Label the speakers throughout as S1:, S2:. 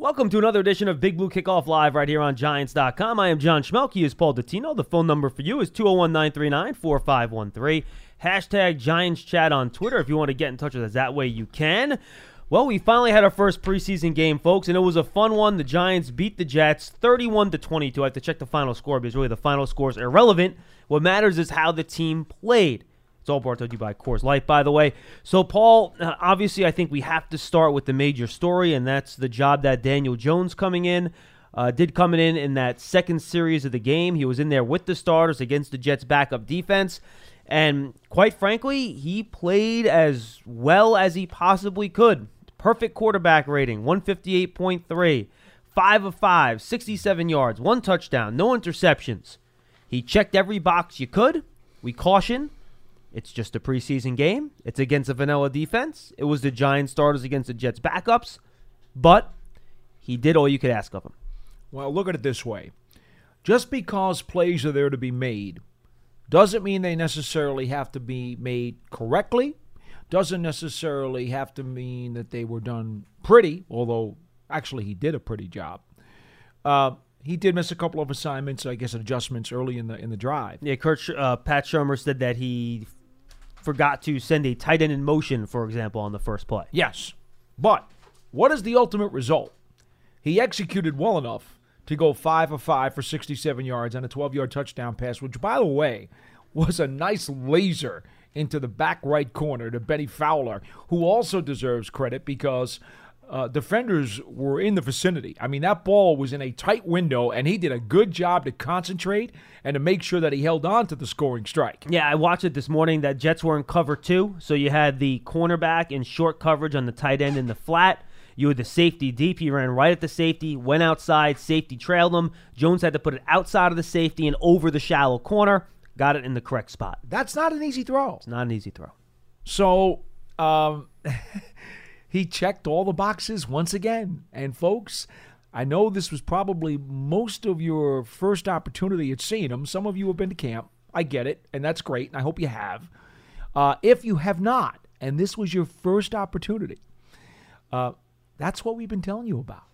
S1: Welcome to another edition of Big Blue Kickoff Live right here on Giants.com. I am John Schmeelk. Is Paul Dottino. The phone number for you is 201 939 4513. Hashtag Giants Chat on Twitter if you want to get in touch with us. That way you can. Well, we finally had our first preseason game, folks, and it was a fun one. The Giants beat the Jets 31 to 22. I have to check the final score because really the final score is irrelevant. What matters is how the team played. It's all brought to you by Coors Light, by the way. So, Paul, uh, obviously, I think we have to start with the major story, and that's the job that Daniel Jones coming in. Uh, did coming in in that second series of the game. He was in there with the starters against the Jets' backup defense. And quite frankly, he played as well as he possibly could. Perfect quarterback rating, 158.3, 5 of 5, 67 yards, one touchdown, no interceptions. He checked every box you could. We caution it's just a preseason game. It's against a vanilla defense. It was the Giants starters against the Jets backups, but he did all you could ask of him.
S2: Well, look at it this way. Just because plays are there to be made doesn't mean they necessarily have to be made correctly. Doesn't necessarily have to mean that they were done pretty, although actually he did a pretty job. Uh, he did miss a couple of assignments, I guess, adjustments early in the in the drive.
S1: Yeah, Kurt uh, Pat Shurmur said that he forgot to send a tight end in motion, for example, on the first play.
S2: Yes. But what is the ultimate result? He executed well enough to go 5 of 5 for 67 yards and a 12 yard touchdown pass, which, by the way, was a nice laser into the back right corner to Bennie Fowler, who also deserves credit because uh, defenders were in the vicinity. I mean, that ball was in a tight window, and he did a good job to concentrate and to make sure that he held on to the scoring strike.
S1: Yeah, I watched it this morning. That Jets were in cover two, so you had the cornerback in short coverage on the tight end in the flat. You had the safety deep. He ran right at the safety, went outside. Safety trailed him. Jones had to put it outside of the safety and over the shallow corner. Got it in the correct spot.
S2: That's not an easy throw.
S1: It's not an easy throw.
S2: So, um, he checked all the boxes once again. And folks, I know this was probably most of your first opportunity at seeing him. Some of you have been to camp. I get it, and that's great, and I hope you have. Uh, if you have not, and this was your first opportunity, uh, that's what we've been telling you about.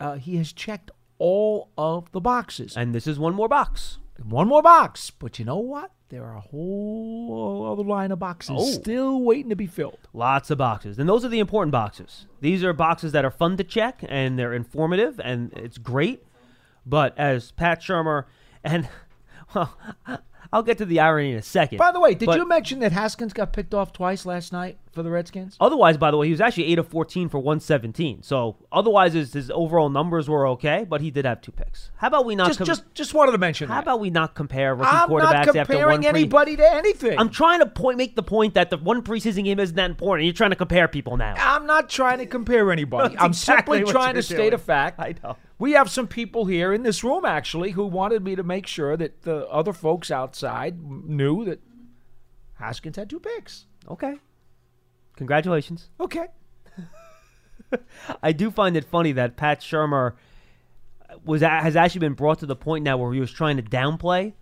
S2: Uh, he has checked all of the boxes.
S1: And this is one more box.
S2: One more box. But you know what? There are a whole other line of boxes oh. still waiting to be filled.
S1: Lots of boxes. And those are the important boxes. These are boxes that are fun to check and they're informative and it's great. But as Pat Shurmur and well, I'll get to the irony in a second.
S2: By the way, did you mention that Haskins got picked off twice last night for the Redskins?
S1: Otherwise, by the way, he was actually 8 of 14 for 117. So otherwise, his, his overall numbers were okay, but he did have two picks. How about we not
S2: just com- just just wanted to mention?
S1: How
S2: that.
S1: about we not compare rookie
S2: I'm
S1: quarterbacks
S2: not
S1: after one?
S2: comparing anybody to anything.
S1: I'm trying to point make the point that the one preseason game isn't that important. You're trying to compare people now.
S2: I'm not trying to compare anybody. I'm
S1: exactly
S2: simply trying to
S1: doing.
S2: state a fact.
S1: I know.
S2: We have some people here in this room actually who wanted me to make sure that the other folks outside knew that Haskins had two picks.
S1: Okay. Congratulations.
S2: Okay.
S1: I do find it funny that Pat Shurmur uh, was has actually been brought to the point now where he was trying to downplay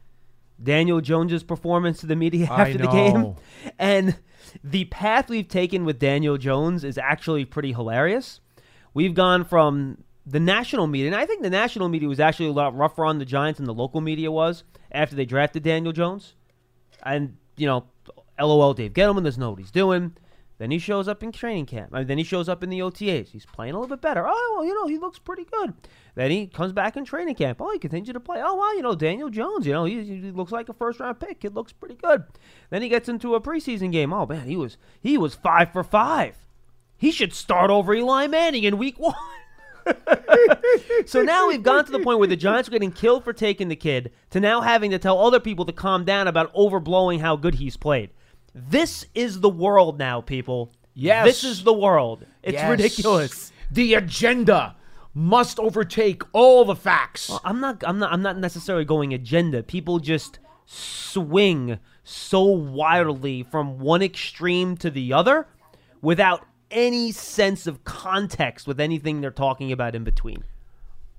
S1: Daniel Jones's performance to the media after the game, and the path we've taken with Daniel Jones is actually pretty hilarious. We've gone from the national media, and I think the national media was actually a lot rougher on the Giants than the local media was after they drafted Daniel Jones. And, you know, LOL Dave Gettleman doesn't know what he's doing. Then he shows up in training camp. I mean, then he shows up in the OTAs. He's playing a little bit better. Oh, well, you know, he looks pretty good. Then he comes back in training camp. Oh, he continues to play. Oh, well, you know, Daniel Jones, you know, he, he looks like a first round pick. It looks pretty good. Then he gets into a preseason game. Oh man, he was he was five for five. He should start over Eli Manning in week one. so now we've gone to the point where the Giants are getting killed for taking the kid to now having to tell other people to calm down about overblowing how good he's played. This is the world now, people.
S2: Yes.
S1: This is the world. It's
S2: Yes.
S1: ridiculous.
S2: The agenda must overtake all the facts.
S1: Well, I'm not I'm not I'm not necessarily going agenda. People just swing so wildly from one extreme to the other without any sense of context with anything they're talking about in between.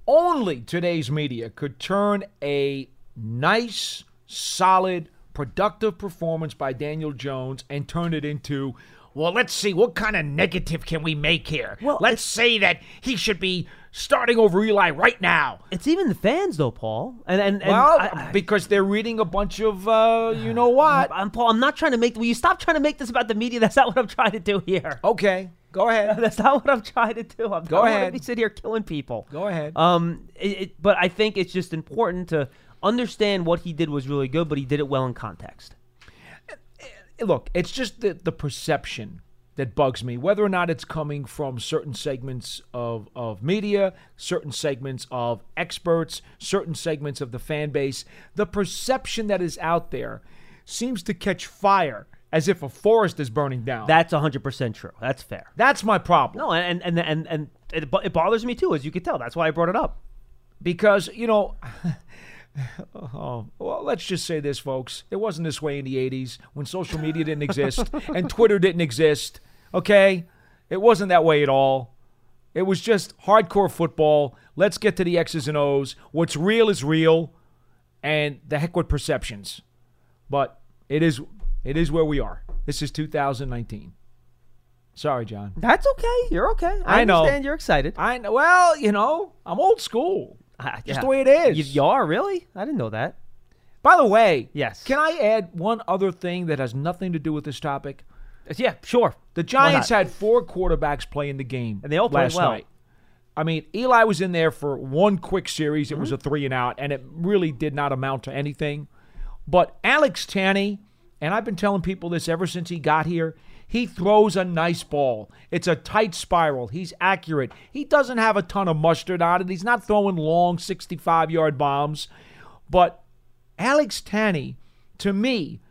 S2: Only today's media could turn a nice, solid, productive performance by Daniel Jones and turn it into well, let's see, what kind of negative can we make here?
S1: Well,
S2: let's say that he should be starting over Eli right now.
S1: It's even the fans, though, Paul. And and, and
S2: well,
S1: I- I-
S2: because they're reading a bunch of, uh, you know what?
S1: I'm Paul. I'm not trying to make. Will you stop trying to make this about the media? That's not what I'm trying to do here.
S2: Okay, go ahead.
S1: That's not what I'm trying to do. I'm
S2: Go
S1: I don't wanna
S2: ahead.
S1: be sit here killing people.
S2: Go ahead.
S1: Um, it, it, but I think it's just important to understand what he did was really good, but he did it well in context.
S2: look, it's just the, the perception that bugs me, whether or not it's coming from certain segments of, of media, certain segments of experts, certain segments of the fan base. The perception that is out there seems to catch fire as if a forest is burning down.
S1: That's 100% true. That's fair.
S2: That's my problem.
S1: No, and and and and it, it bothers me too, as you can tell. That's why I brought it up.
S2: because you know oh, well let's just say this folks. It wasn't this way in the 80s when social media didn't exist and twitter didn't exist okay? It wasn't that way at all. It was just hardcore football. Let's get to the x's and o's. What's real is real and the heck with perceptions. But it is it is where we are. This is 2019 sorry john.
S1: That's okay. You're okay.
S2: I know.
S1: understand you're excited.
S2: i know well you know i'm old school Just
S1: yeah.
S2: the way it is
S1: You, you are really? I didn't know that.
S2: By the way,
S1: Yes.
S2: Can I add one other thing that has nothing to do with this topic?
S1: Yeah, sure.
S2: The Giants had four quarterbacks play in the game,
S1: And they all played
S2: last
S1: well.
S2: night. I mean, Eli was in there for one quick series. It was
S1: Mm-hmm.
S2: a three and out, and it really did not amount to anything. But Alex Tanney, and I've been telling people this ever since he got here, he throws a nice ball. It's a tight spiral. He's accurate. He doesn't have a ton of mustard on it. He's not throwing long 65 yard bombs. But Alex Tanney, to me,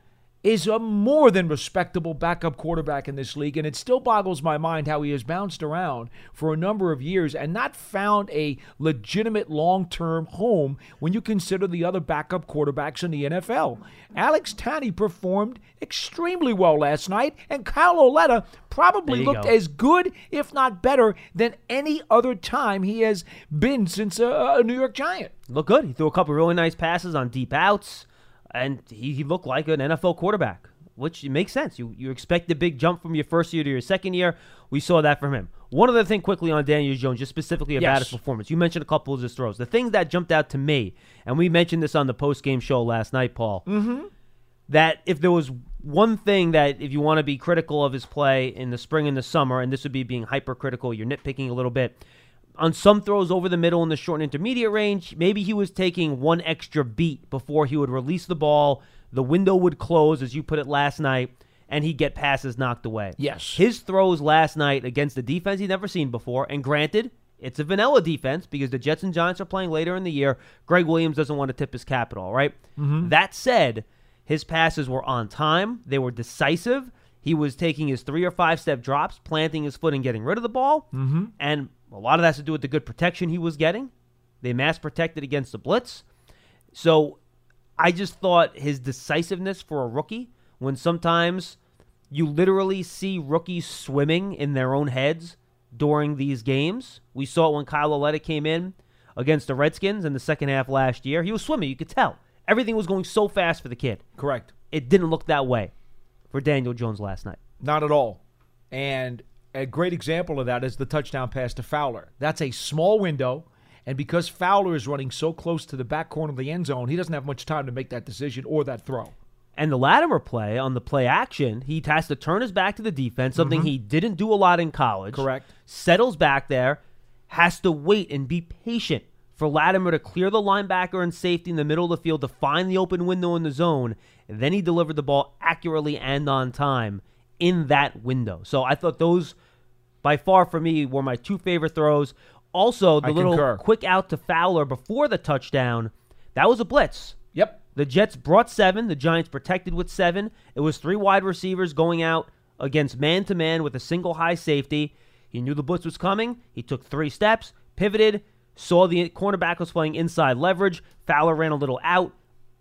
S2: is a more than respectable backup quarterback in this league, and it still boggles my mind how he has bounced around for a number of years and not found a legitimate long term home when you consider the other backup quarterbacks in the NFL. Alex Tanney performed extremely well last night, and Kyle Lauletta probably looked
S1: go.
S2: as good, if not better, than any other time he has been since a, a New York Giant.
S1: Looked good. He threw a couple really nice passes on deep outs, and he, he looked like an NFL quarterback, which makes sense. You you expect the big jump from your first year to your second year. We saw that from him. One other thing quickly on Daniel Jones, just specifically about
S2: Yes.
S1: his performance. You mentioned a couple of his throws. The things that jumped out to me, and we mentioned this on the post game show last night, Paul. Mm-hmm. That if there was one thing that if you want to be critical of his play in the spring and the summer, and this would be being hypercritical, you're nitpicking a little bit on some throws over the middle in the short and intermediate range, maybe he was taking one extra beat before he would release the ball. The window would close, as you put it last night, and he'd get passes knocked away.
S2: Yes.
S1: His throws last night against the defense he'd never seen before, and granted, it's a vanilla defense because the Jets and Giants are playing later in the year. Gregg Williams doesn't want to tip his capital, all right? That said, his passes were on time, they were decisive. He was taking his three or five step drops, planting his foot, and getting rid of the ball. Mm-hmm. And a lot of that has to do with the good protection he was getting. They mass protected against the blitz. So I just thought his decisiveness for a rookie, when sometimes you literally see rookies swimming in their own heads during these games. We saw it when Kyle Lauletta came in against the Redskins in the second half last year. He was swimming, you could tell. Everything was going so fast for the kid.
S2: Correct.
S1: It didn't look that way for Daniel Jones last night.
S2: Not at all. And a great example of that is the touchdown pass to Fowler. That's a small window. And because Fowler is running so close to the back corner of the end zone, he doesn't have much time to make that decision or that throw.
S1: And the Latimer play on the play action, he has to turn his back to the defense, something mm-hmm. he didn't do a lot in college.
S2: Correct.
S1: Settles back there, has to wait and be patient for Latimer to clear the linebacker and safety in the middle of the field to find the open window in the zone. And then he delivered the ball accurately and on time in that window. So I thought those, by far for me, were my two favorite throws. Also, the
S2: I
S1: little
S2: concur.
S1: quick out to Fowler before the touchdown, that was a blitz.
S2: Yep.
S1: The Jets brought seven. The Giants protected with seven. It was three wide receivers going out against man to man with a single high safety. He knew the blitz was coming. He took three steps, pivoted, saw the cornerback was playing inside leverage. Fowler ran a little out.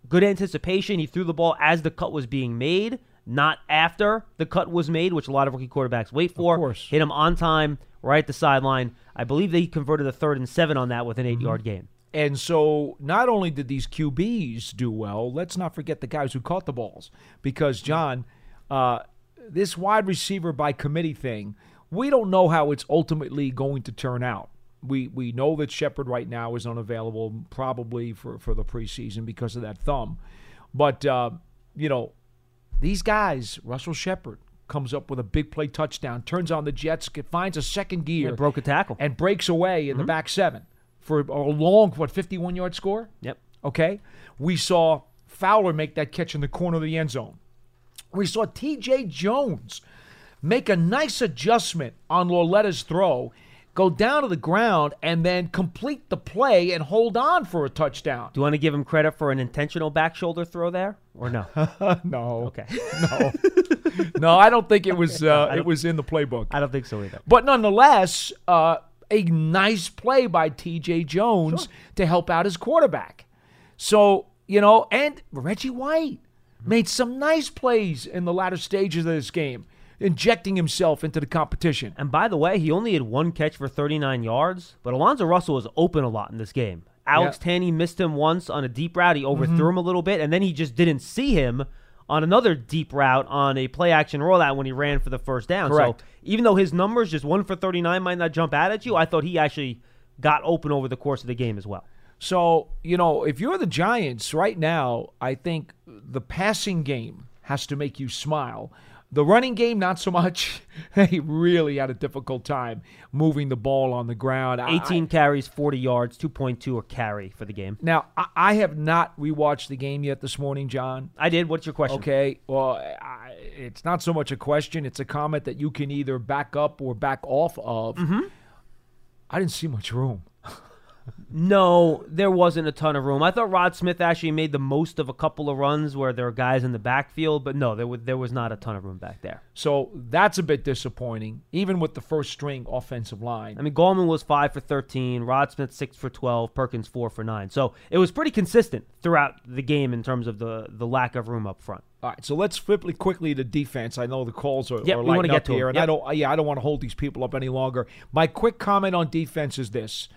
S1: Good anticipation. He threw the ball as the cut was being made, not after the cut was made, which a lot of rookie quarterbacks wait for.
S2: course.
S1: Hit him on time, right at the sideline. I believe they converted a third and seven on that with an eight yard gain.
S2: And so not only did these QBs do well, let's not forget the guys who caught the balls. Because, John, uh, this wide receiver by committee thing, we don't know how it's ultimately going to turn out. We we know that Shepard right now is unavailable, probably for for the preseason because of that thumb. But uh, you know, these guys, Russell Shepard comes up with a big play touchdown, turns on the Jets, finds a second gear,
S1: Yeah, broke a tackle.
S2: and breaks away
S1: Mm-hmm.
S2: in the back seven for a long what fifty one yard score.
S1: Yep.
S2: Okay. We saw Fowler make that catch in the corner of the end zone. We saw TJ Jones make a nice adjustment on Lauletta's throw, go down to the ground, and then complete the play and hold on for a touchdown.
S1: Do you want to give him credit for an intentional back shoulder throw there, or no?
S2: no.
S1: Okay.
S2: No. no, I don't think it was uh, it was in the playbook.
S1: I don't think so either.
S2: But nonetheless, uh, a nice play by TJ Jones to help out his quarterback. So, you know, and Reggie White made some nice plays in the latter stages of this game, injecting himself into the competition.
S1: And by the way, he only had one catch for 39 yards, but Alonzo Russell was open a lot in this game. Alex
S2: Yeah.
S1: Tanney missed him once on a deep route. He overthrew
S2: Mm-hmm.
S1: him a little bit, and then he just didn't see him on another deep route on a play action rollout when he ran for the first down.
S2: Correct.
S1: So even though his numbers, just one for 39, might not jump out at you, I thought he actually got open over the course of the game as well.
S2: So, you know, if you're the Giants right now, I think the passing game has to make you smile. The running game, not so much. they really had a difficult time moving the ball on the ground. I-
S1: 18 carries, 40 yards, 2.2 a carry for the game.
S2: Now, I, I have not rewatched the game yet this morning, John.
S1: I did. What's your question?
S2: Okay, well, I, it's not so much a question; it's a comment that you can either back up or back off of.
S1: Mm-hmm.
S2: I didn't see much room.
S1: No, there wasn't a ton of room. I thought Rod Smith actually made the most of a couple of runs where there were guys in the backfield, but no, there was there was not a ton of room back there.
S2: So that's a bit disappointing, even with the first string offensive line.
S1: I mean, Gallman was five for thirteen, Rod Smith six for twelve, Perkins four for nine. So it was pretty consistent throughout the game in terms of the the lack of room up front.
S2: All right, so let's flip quickly to defense. I know the calls are,
S1: Yep,
S2: are lighting
S1: get
S2: up
S1: to
S2: here, and. I don't. Yeah, I don't want to hold these people up any longer. My quick comment on defense is this: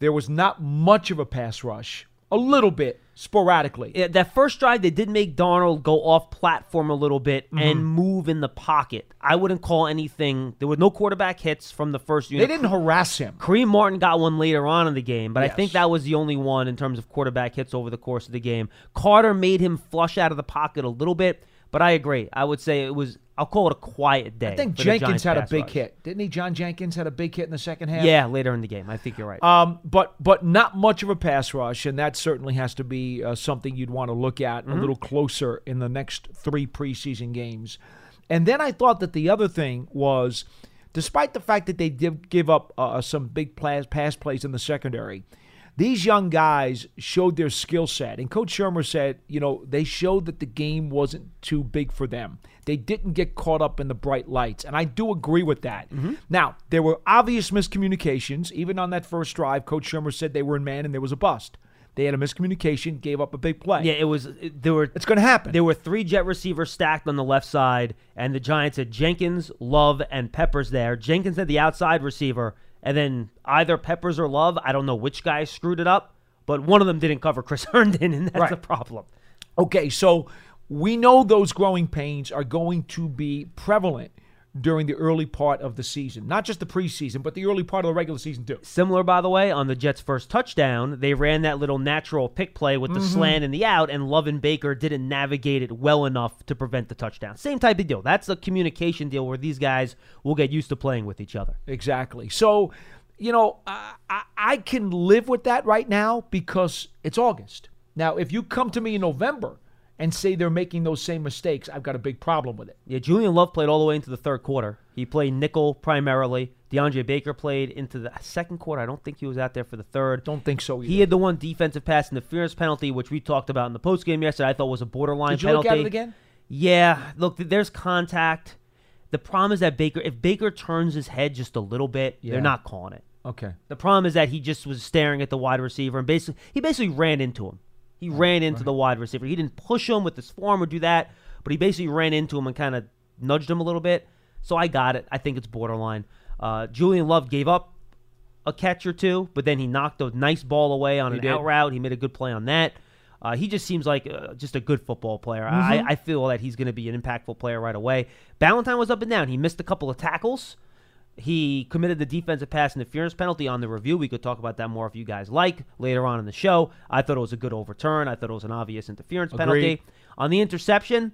S2: there was not much of a pass rush, a little bit sporadically.
S1: Yeah, that first drive, they did make Darnold go off platform a little bit
S2: Mm-hmm.
S1: and move in the pocket. I wouldn't call anything. There were no quarterback hits from the first
S2: they didn't harass him.
S1: Kareem Martin got one later on in the game, but I think that was the only one in terms of quarterback hits over the course of the game. Carter made him flush out of the pocket a little bit, but I agree. I would say it was, I'll call it a quiet day.
S2: I think Jenkins had a big
S1: rush.
S2: hit, didn't he? John Jenkins had a big hit in the second half.
S1: Yeah, later in the game. I think you're right.
S2: Um, but but not much of a pass rush, and that certainly has to be uh, something you'd want to look at a little closer in the next three preseason games. And then I thought that the other thing was, despite the fact that they did give up uh, some big pass plays in the secondary, these young guys showed their skill set. And Coach Shurmur said, you know, they showed that the game wasn't too big for them. They didn't get caught up in the bright lights. And I do agree with that. Mm-hmm. Now, there were obvious miscommunications. Even on that first drive, Coach Shurmur said they were in man and there was a bust. They had a miscommunication, gave up a big play.
S1: yeah, it was, there were,
S2: It's going to happen.
S1: there were three jet receivers stacked on the left side, and the Giants had Jenkins, Love, and Peppers there. Jenkins had the outside receiver, and then either Peppers or Love, I don't know which guy screwed it up, but one of them didn't cover Chris Herndon, and that's
S2: Right.
S1: the problem.
S2: Okay, so we know those growing pains are going to be prevalent during the early part of the season. Not just the preseason, but the early part of the regular season, too.
S1: Similar, by the way, on the Jets' first touchdown, they ran that little natural pick play with the mm-hmm. slant and the out, and Love and Baker didn't navigate it well enough to prevent the touchdown. Same type of deal. That's a communication deal where these guys will get used to playing with each other.
S2: Exactly. So, you know, I, I, I can live with that right now because it's August. Now, if you come to me in November and say they're making those same mistakes, I've got a big problem with it.
S1: Yeah, Julian Love played all the way into the third quarter. He played nickel primarily. DeAndre Baker played into the second quarter. I don't think he was out there for the third.
S2: Don't think so either.
S1: He had the one defensive pass interference penalty, which we talked about in the postgame yesterday. I thought was a borderline
S2: Did you
S1: penalty.
S2: look at it again?
S1: Yeah, look, there's contact. The problem is that Baker, if Baker turns his head just a little bit,
S2: Yeah.
S1: they're not calling it.
S2: Okay.
S1: The problem is that he just was staring at the wide receiver and basically he basically ran into him. He ran into the wide receiver. He didn't push him with his form or do that, but he basically ran into him and kind of nudged him a little bit. So I got it. I think it's borderline. Uh, Julian Love gave up a catch or two, but then he knocked a nice ball away on
S2: He
S1: an
S2: did.
S1: out route. He made a good play on that. Uh, he just seems like uh, just a good football player. I, I feel that he's going to be an impactful player right away. Ballentine was up and down. He missed a couple of tackles. He committed the defensive pass interference penalty on the review. We could talk about that more if you guys like later on in the show. I thought it was a good overturn. I thought it was an obvious interference penalty. On the interception,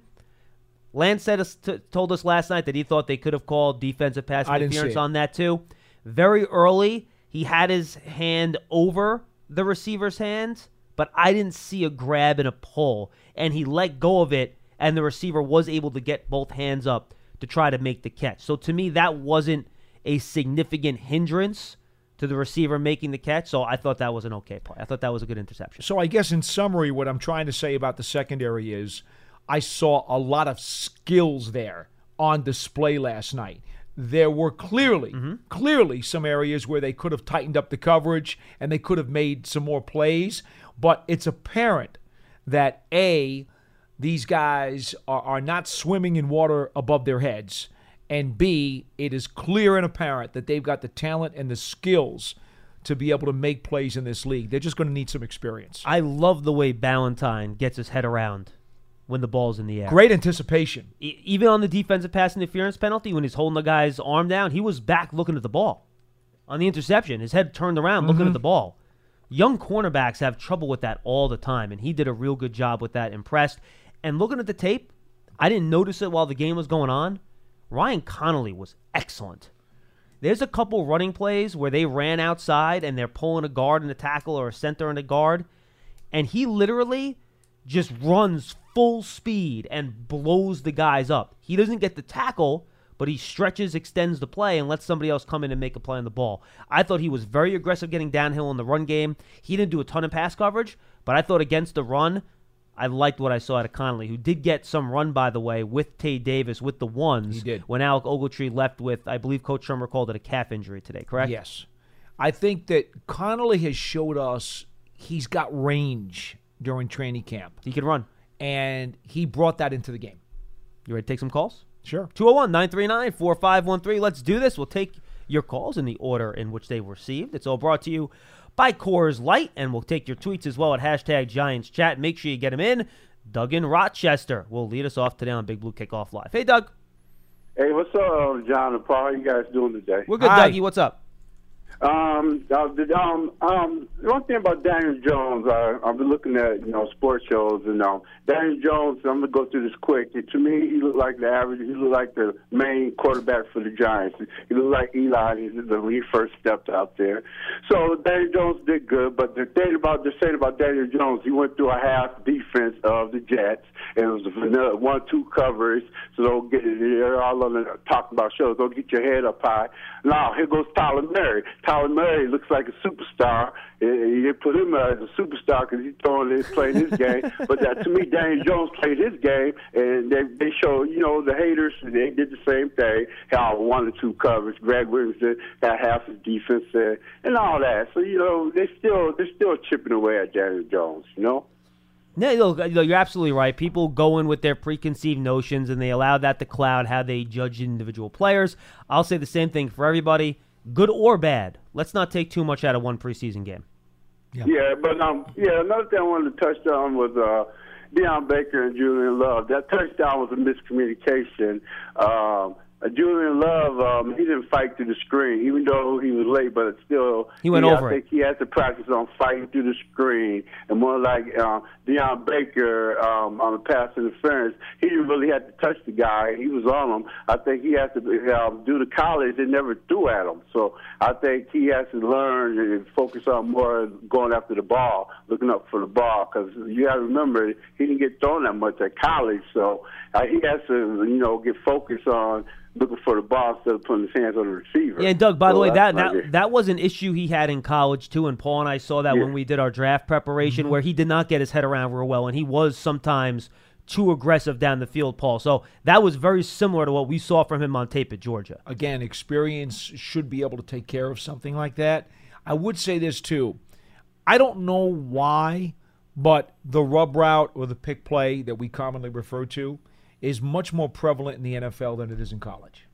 S1: Lance said us, t- told us last night that he thought they could have called defensive pass
S2: I didn't see
S1: interference on that too. Very early, he had his hand over the receiver's hand, but I didn't see a grab and a pull, and he let go of it, and the receiver was able to get both hands up to try to make the catch. So to me, that wasn't a significant hindrance to the receiver making the catch. So I thought that was an okay play. I thought that was a good interception.
S2: So I guess in summary, what I'm trying to say about the secondary is I saw a lot of skills there on display last night. There were clearly, mm-hmm. clearly some areas where they could have tightened up the coverage and they could have made some more plays. But it's apparent that A, these guys are, are not swimming in water above their heads. And B, it is clear and apparent that they've got the talent and the skills to be able to make plays in this league. They're just going to need some experience.
S1: I love the way Ballentine gets his head around when the ball's in the air.
S2: Great anticipation.
S1: E- even on the defensive pass interference penalty, when he's holding the guy's arm down, he was back looking at the ball. On the interception, his head turned around looking at mm-hmm. the ball. Young cornerbacks have trouble with that all the time, and he did a real good job with that. Impressed. And looking at the tape, I didn't notice it while the game was going on. Ryan Connelly was excellent. There's a couple running plays where they ran outside and they're pulling a guard and a tackle or a center and a guard, and he literally just runs full speed and blows the guys up. He doesn't get the tackle, but he stretches, extends the play, and lets somebody else come in and make a play on the ball. I thought he was very aggressive getting downhill in the run game. He didn't do a ton of pass coverage, but I thought against the run, I liked what I saw out of Connelly, who did get some run, by the way, with Tae Davis with the ones
S2: He did.
S1: when Alec Ogletree left with, I believe Coach Shurmur called it a calf injury today, correct?
S2: Yes. I think that Connelly has showed us he's got range during training camp,
S1: He can run.
S2: and he brought that into the game.
S1: You ready to take some calls?
S2: Sure.
S1: 201 939 4513. Let's do this. We'll take your calls in the order in which they were received. It's all brought to you by Coors Light, and we'll take your tweets as well at hashtag Giants Chat. Make sure you get them in. Doug in Rochester will lead us off today on Big Blue Kickoff Live. Hey, Doug.
S3: Hey, what's up, John and Paul? How you guys doing today?
S1: We're good,
S2: Hi.
S1: Dougie. What's up?
S3: Um, uh, the, um, um, one thing about Daniel Jones, uh, I've been looking at you know sports shows, and um, Daniel Jones. I'm gonna go through this quick. To me, he looked like the average. He looked like the main quarterback for the Giants. He looked like Eli when he first stepped out there. So Daniel Jones did good, but the thing about the thing about Daniel Jones, he went through a half defense of the Jets, and it was vanilla one-two coverage. So don't get it. They're all on the talking about shows. Don't get your head up high. Now here goes Kyler Murray. Kyler Murray looks like a superstar. Eh, You put him as a superstar because he's throwing his playing his game. But uh, to me, Daniel Jones played his game, and they they show you know the haters they did the same thing. How one or two coverage. Gregg Williams did had half his defense there, and all that. So you know they still they're still chipping away at Daniel Jones. You know.
S1: No, look, you're absolutely right. People go in with their preconceived notions and they allow that to cloud how they judge individual players. I'll say the same thing for everybody, good or bad. Let's not take too much out of one preseason game.
S3: Yeah, yeah but um, yeah, another thing I wanted to touch on was uh, Deion Baker and Julian Love. That touchdown was a miscommunication. Um, uh, Julian Love, um, he didn't fight through the screen, even though he was late. But still,
S1: He went
S3: I
S1: over it.
S3: think he had to practice on fighting through the screen, and more like uh, Deion Baker um, on the pass interference. He didn't really have to touch the guy; he was on him. I think he has to um, do the college. They never threw at him, so I think he has to learn and focus on more going after the ball, looking up for the ball. Because you got to remember, he didn't get thrown that much at college, so uh, he has to, you know, get focused on looking for the ball instead of putting his hands on the receiver.
S1: Yeah, Doug. By the way, that
S3: that's my-
S1: that that was an issue he had in college too, and Paul and I saw that
S3: Yeah.
S1: when we did our draft preparation, mm-hmm. where he did not get his head around real well, and he was sometimes too aggressive down the field, Paul. So that was very similar to what we saw from him on tape at Georgia.
S2: Again, experience should be able to take care of something like that. I would say this too. I don't know why, but the rub route or the pick play that we commonly refer to is much more prevalent in the NFL than it is in college.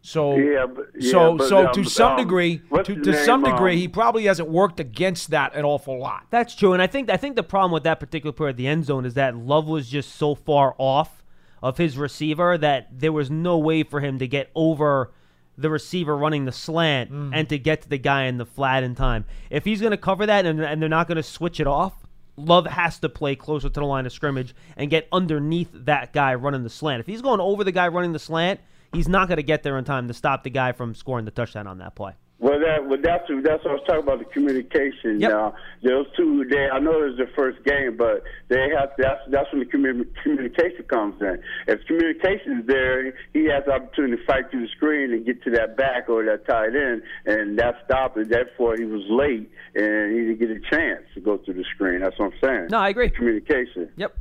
S2: So
S3: Yeah, but- yeah,
S2: so
S3: but,
S2: so
S3: um,
S2: to some
S3: um,
S2: degree,
S3: what's
S2: to,
S3: his
S2: to some
S3: name,
S2: degree,
S3: um,
S2: he probably hasn't worked against that an awful lot.
S1: That's true, and I think I think the problem with that particular player at the end zone is that Love was just so far off of his receiver that there was no way for him to get over the receiver running the slant
S2: Mm.
S1: and to get to the guy in the flat in time. If he's going to cover that and, and they're not going to switch it off, Love has to play closer to the line of scrimmage and get underneath that guy running the slant. If he's going over the guy running the slant, he's not going to get there in time to stop the guy from scoring the touchdown on that play.
S3: Well, that well, that's that's what I was talking about the communication.
S1: Yep.
S3: Now, those two, they I know it was their first game, but they have that's that's when the commu- communication comes in. If communication is there, he has the opportunity to fight through the screen and get to that back or that tight end, and that stopped it. Therefore, he was late and he didn't get a chance to go through the screen. That's what I'm saying.
S1: No, I agree.
S3: Communication.
S1: Yep.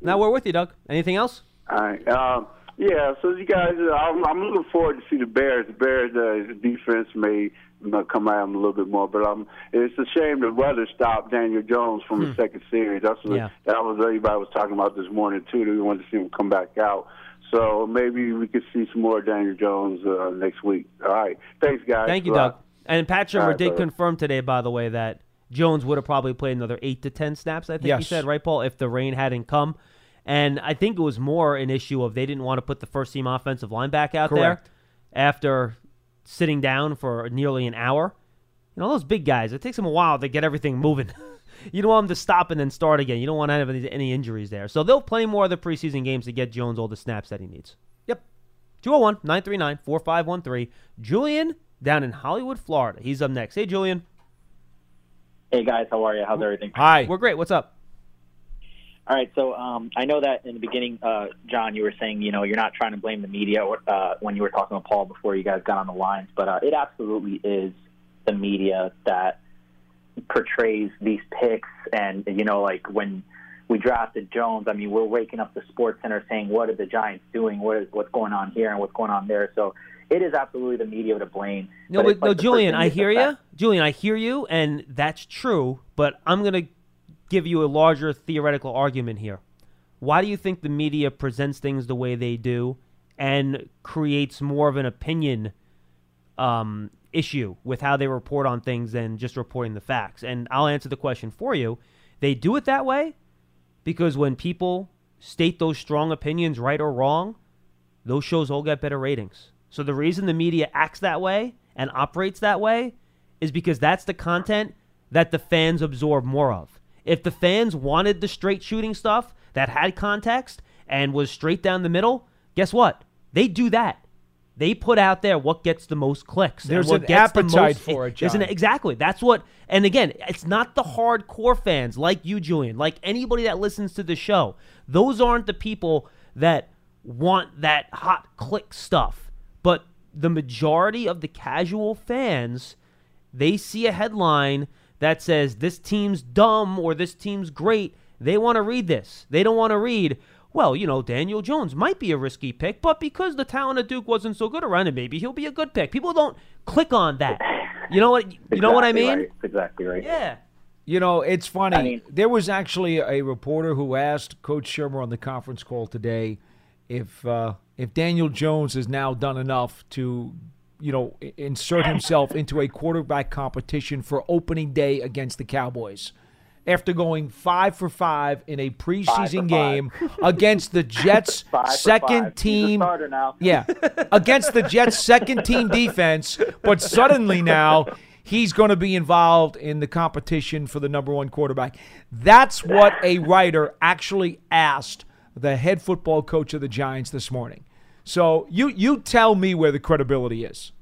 S1: Now we're with you, Doug. Anything else?
S3: All right. Um, yeah, so you guys, uh, I'm, I'm looking forward to see the Bears. The Bears, uh, defense may you come at them a little bit more, but um, it's a shame the weather stopped Daniel Jones from the second series. That's what
S1: Yeah.
S3: that was everybody was talking about this morning too. They wanted to see him come back out. So maybe we could see some more Daniel Jones uh, next week. All right. Thanks, guys.
S1: Thank you,
S3: Good
S1: Doug. And Pat Shurmur
S3: All right,
S1: did
S3: brother.
S1: confirm today, by the way, that Jones would have probably played another eight to ten snaps. I think he said, right, Paul, if the rain hadn't come. And I think it was more an issue of they didn't want to put the first team offensive line back out
S2: Correct.
S1: there after sitting down for nearly an hour. You know, those big guys, it takes them a while to get everything moving. you don't want them to stop and then start again. You don't want to have any, any injuries there. So they'll play more of the preseason games to get Jones all the snaps that he needs. Yep. 201 939 4513. Julian down in Hollywood, Florida. He's up next. Hey, Julian.
S4: Hey guys, how are you? How's everything?
S2: Hi.
S1: We're great. What's up?
S4: All right, so um, I know that in the beginning, uh, John, you were saying you know you're not trying to blame the media or, uh, when you were talking to Paul before you guys got on the lines, but uh, it absolutely is the media that portrays these picks, and you know like when we drafted Jones, I mean we're waking up the Sports Center saying what are the Giants doing, what is what's going on here and what's going on there, so it is absolutely the media to blame.
S1: No,
S4: But
S1: but, no,
S4: like
S1: Julian, I hear you. Julian, I hear you, and that's true. But I'm gonna give you a larger theoretical argument here. Why do you think the media presents things the way they do and creates more of an opinion um, issue with how they report on things than just reporting the facts? And I'll answer the question for you. They do it that way because when people state those strong opinions, right or wrong, those shows all get better ratings. So the reason the media acts that way and operates that way is because that's the content that the fans absorb more of. If the fans wanted the straight shooting stuff that had context and was straight down the middle, guess what? They do that. They put out there what gets the most clicks.
S2: There's
S1: what
S2: an
S1: gets the
S2: appetite
S1: most-
S2: for it,
S1: Isn't
S2: John.
S1: Exactly. That's what. And again, it's not the hardcore fans like you, Julian, like anybody that listens to the show. Those aren't the people that want that hot click stuff. But the majority of the casual fans, they see a headline that says this team's dumb or this team's great. They want to read this. They don't want to read. Well, you know, Daniel Jones might be a risky pick, but because the talent of Duke wasn't so good around him, maybe he'll be a good pick. People don't click on that. You know what? You know what I mean?
S4: right. Exactly right.
S1: Yeah.
S2: You know, it's funny.
S4: I mean-
S2: there was actually a reporter who asked Coach Shurmur on the conference call today if uh, if Daniel Jones has now done enough to, you know, insert himself into a quarterback competition for opening day against the Cowboys. After going five for five in a preseason game against the Jets' second
S4: five. He's a
S2: team,
S4: now.
S2: yeah, against the Jets' second team defense, but suddenly now he's going to be involved in the competition for the number one quarterback. That's what a writer actually asked the head football coach of the Giants this morning. So you you tell me where the credibility is.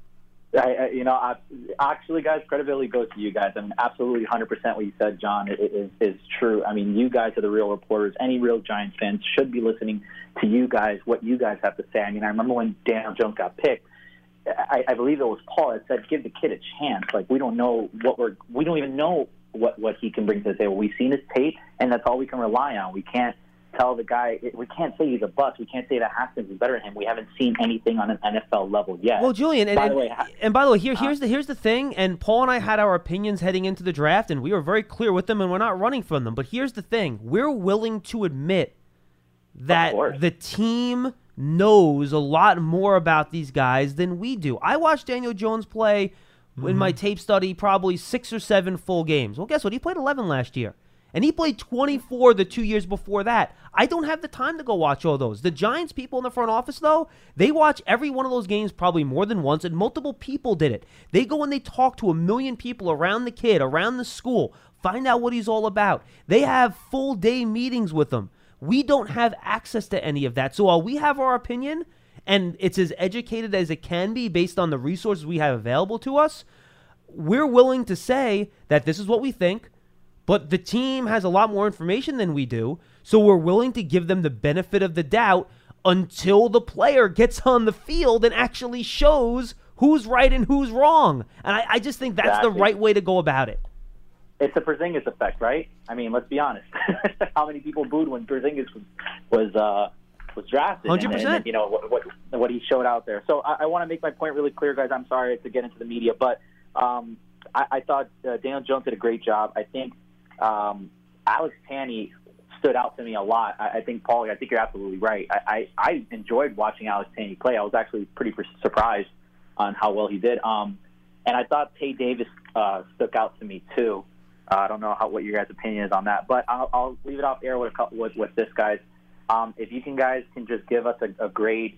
S4: I, I, you know, I, actually, guys, credibility goes to you guys. I mean, absolutely, 100% what you said, John, is is true. I mean, you guys are the real reporters. Any real Giants fans should be listening to you guys, what you guys have to say. I mean, I remember when Daniel Jones got picked. I, I believe it was Paul that said, "Give the kid a chance." Like we don't know what we're, we don't even know what what he can bring to the table. We've seen his tape, and that's all we can rely on. We can't tell the guy. We can't say he's a bust. We can't say that Haskins is better than him. We haven't seen anything on an NFL level yet.
S1: Well, Julian, and,
S4: By
S1: and,
S4: the way,
S1: and by the way, here uh-huh. here's the here's the thing. And Paul and I had our opinions heading into the draft, and we were very clear with them, and we're not running from them. But here's the thing: we're willing to admit that the team knows a lot more about these guys than we do. I watched Daniel Jones play in my mm-hmm. tape study probably six or seven full games. Well, guess what? He played 11 last year. And he played 24 the two years before that. I don't have the time to go watch all those. The Giants people in the front office, though, they watch every one of those games probably more than once, and multiple people did it. They go and they talk to a million people around the kid, around the school, find out what he's all about. They have full day meetings with him. We don't have access to any of that. So while we have our opinion, and it's as educated as it can be based on the resources we have available to us, we're willing to say that this is what we think, but the team has a lot more information than we do. So we're willing to give them the benefit of the doubt until the player gets on the field and actually shows who's right and who's wrong. And I, I just think that's the right way to go about it.
S4: It's the Porzingis effect, right? I mean, let's be honest. How many people booed when Porzingis was was uh, was drafted?
S1: 100%.
S4: You know what, what what he showed out there. So I, I want to make my point really clear, guys. I'm sorry to get into the media, but um, I, I thought uh, Daniel Jones did a great job. I think um, Alex Tanney stood out to me a lot. I, I think Paulie, I think you're absolutely right. I, I, I enjoyed watching Alex Tanney play. I was actually pretty surprised on how well he did. Um, and I thought Tae Davis uh, stuck out to me too. Uh, I don't know how what your guys' opinion is on that, but I'll, I'll leave it off air with a couple, with, with this, guys. Um, if you can, guys, can just give us a, a grade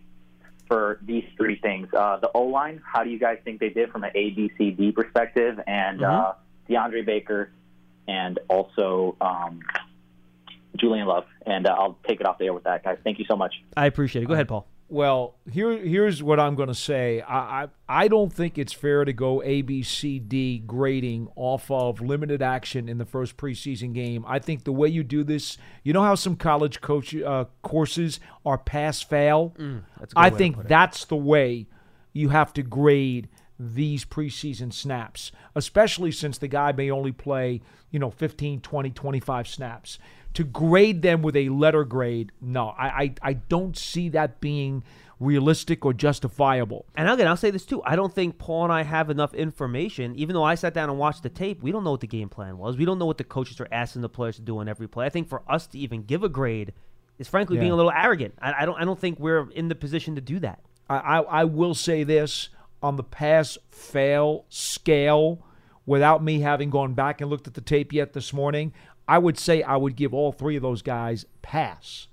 S4: for these three things. Uh, the O line, how do you guys think they did from an A, B, C, D perspective? And uh, DeAndre Baker, and also um, Julian Love. And uh, I'll take it off the air with that, guys. Thank you so much.
S1: I appreciate it. Go ahead, Paul.
S2: Well, here here's what I'm going to say. I, I I don't think it's fair to go A B C D grading off of limited action in the first preseason game. I think the way you do this, you know how some college coach uh, courses are pass fail.
S1: that's good
S2: I think that's the way you have to grade these preseason snaps, especially since the guy may only play, you know, 15, 20, 25 snaps. To grade them with a letter grade, no, I, I, I don't see that being realistic or justifiable.
S1: And again, I'll say this too. I don't think Paul and I have enough information. Even though I sat down and watched the tape, we don't know what the game plan was. We don't know what the coaches are asking the players to do on every play. I think for us to even give a grade is frankly being a little arrogant. I, I don't. I don't think we're in the position to do that.
S2: I, I, I will say this on the pass fail scale, without me having gone back and looked at the tape yet this morning, I would say I would give all three of those guys pass.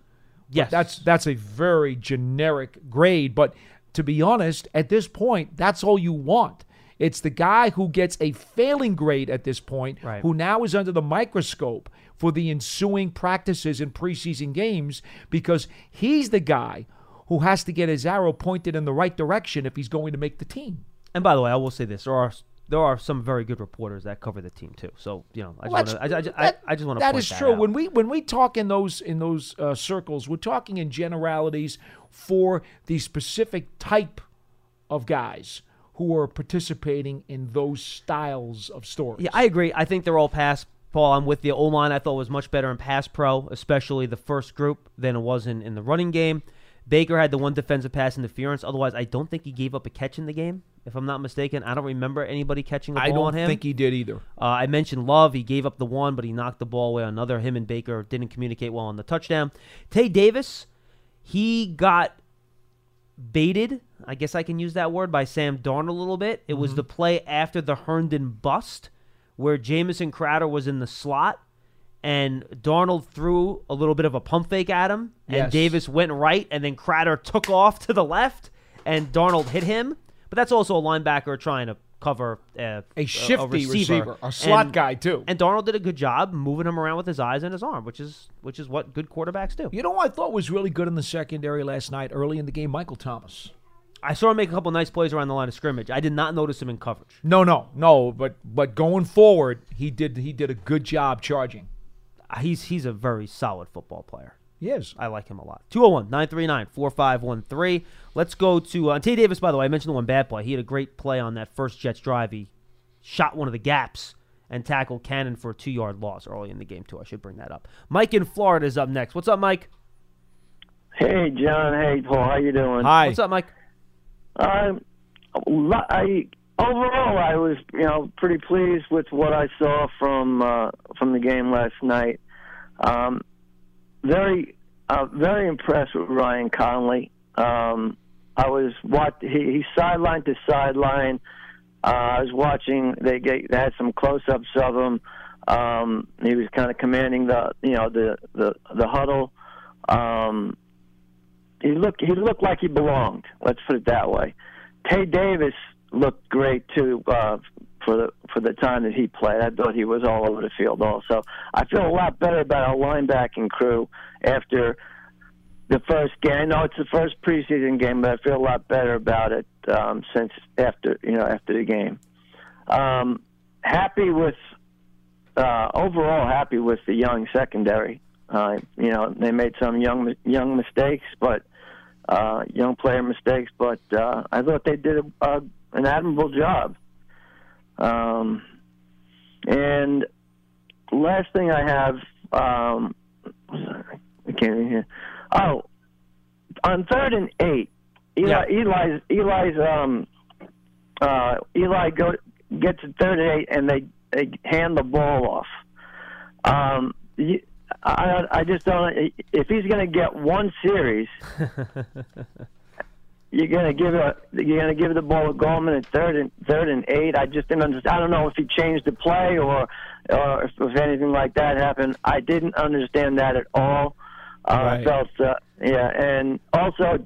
S2: But
S1: Yes,
S2: that's that's a very generic grade. But to be honest, at this point, that's all you want. It's the guy who gets a failing grade at this point,
S1: Right.
S2: who now is under the microscope for the ensuing practices and preseason games because he's the guy who has to get his arrow pointed in the right direction if he's going to make the team.
S1: And by the way, I will say this: there are there are some very good reporters that cover the team too. So you know, I
S2: Well,
S1: just want to. I, I,
S2: that-
S1: I just want to.
S2: That is
S1: that
S2: true.
S1: out.
S2: When we when we talk in those in those uh, circles, we're talking in generalities for the specific type of guys who are participating in those styles of stories.
S1: Yeah, I agree. I think they're all pass. Paul, I'm with the O line I thought was much better in pass pro, especially the first group, than it was in, in the running game. Baker had the one defensive pass interference. Otherwise, I don't think he gave up a catch in the game, if I'm not mistaken. I don't remember anybody catching the
S2: I don't
S1: on him.
S2: think he did either.
S1: Uh, I mentioned Love. He gave up the one, but he knocked the ball away on another. Him and Baker didn't communicate well on the touchdown. Tae Davis, he got baited. I guess I can use that word by Sam Darnold a little bit. It
S2: Mm-hmm.
S1: was the play after the Herndon bust where Jamison Crowder was in the slot and Darnold threw a little bit of a pump fake at him and
S2: Yes.
S1: Davis went right and then Crowder took off to the left and Darnold hit him. But that's also a linebacker trying to cover uh,
S2: A shifty
S1: receiver,
S2: receiver, a slot
S1: And-
S2: guy too.
S1: And Darnold did a good job moving him around with his eyes and his arm, which is which is what good quarterbacks do.
S2: you know, what I thought was really good in the secondary last night, early in the game. Michael Thomas.
S1: I saw him make a couple nice plays around the line of scrimmage. I did not notice him in coverage.
S2: No, no, no. But but going forward, he did he did a good job charging.
S1: Uh, He's he's a very solid football player.
S2: He is.
S1: I like him a lot. 201 939 4513. Let's go to uh, Tae Davis, by the way. I mentioned the one bad play. He had a great play on that first Jets drive. He shot one of the gaps and tackled Cannon for a two yard loss early in the game, too. I should bring that up. Mike in Florida is up next. What's up, Mike?
S5: Hey, John. Hey, Paul. How you doing?
S2: Hi.
S1: What's up, Mike?
S5: Um, I overall, I was you know pretty pleased with what I saw from uh, from the game last night. Um, very, uh, very impressed with Ryan Connelly. Um, I was what he, he sideline to sideline. Uh, I was watching. They, get, they had some close-ups of him. Um, he was kind of commanding the you know the the the huddle. Um, he looked he looked like he belonged. Let's put it that way. Tae Davis looked great too uh, for the for the time that he played. I thought he was all over the field. Also, I feel a lot better about our linebacking crew after the first game. I know it's the first preseason game, but I feel a lot better about it um, since after you know after the game. Um, happy with uh, overall happy with the young secondary. Uh, you know they made some young young mistakes, but uh, young player mistakes, but uh, I thought they did a, a, an admirable job. Um, and last thing I have, um, I can't even hear. Oh, on third and eight, Eli,
S1: Yeah.
S5: Eli's Eli's um, uh, Eli go gets to third and eight, and they they hand the ball off. Um, you, I I just don't. If he's going to get one series, you're going to give a You're to give the ball to Gallman at third and third and eight. I just didn't understand. I don't know if he changed the play or or if, if anything like that happened. I didn't understand that at all. Uh, I
S2: Right.
S5: felt uh, yeah, and also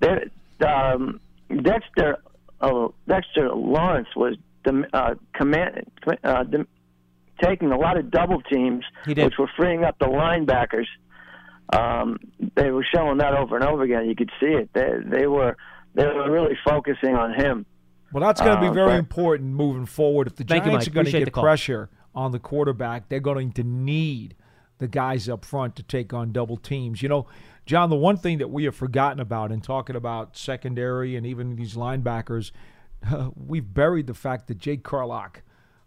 S5: there, um, Dexter uh, Dexter Lawrence was the uh, command uh, dem- taking a lot of double teams,
S1: He did.
S5: which were freeing up the linebackers. Um, they were showing that over and over again. You could see it. They they were they were really focusing on him.
S2: Well, that's going to be
S5: Uh,
S2: very
S5: but-
S2: important moving forward. If the
S1: Thank you,
S2: Giants are going to get pressure on the quarterback, they're going to need the guys up front to take on double teams. You know, John, the one thing that we have forgotten about in talking about secondary and even these linebackers, we've buried the fact that Jake Carlock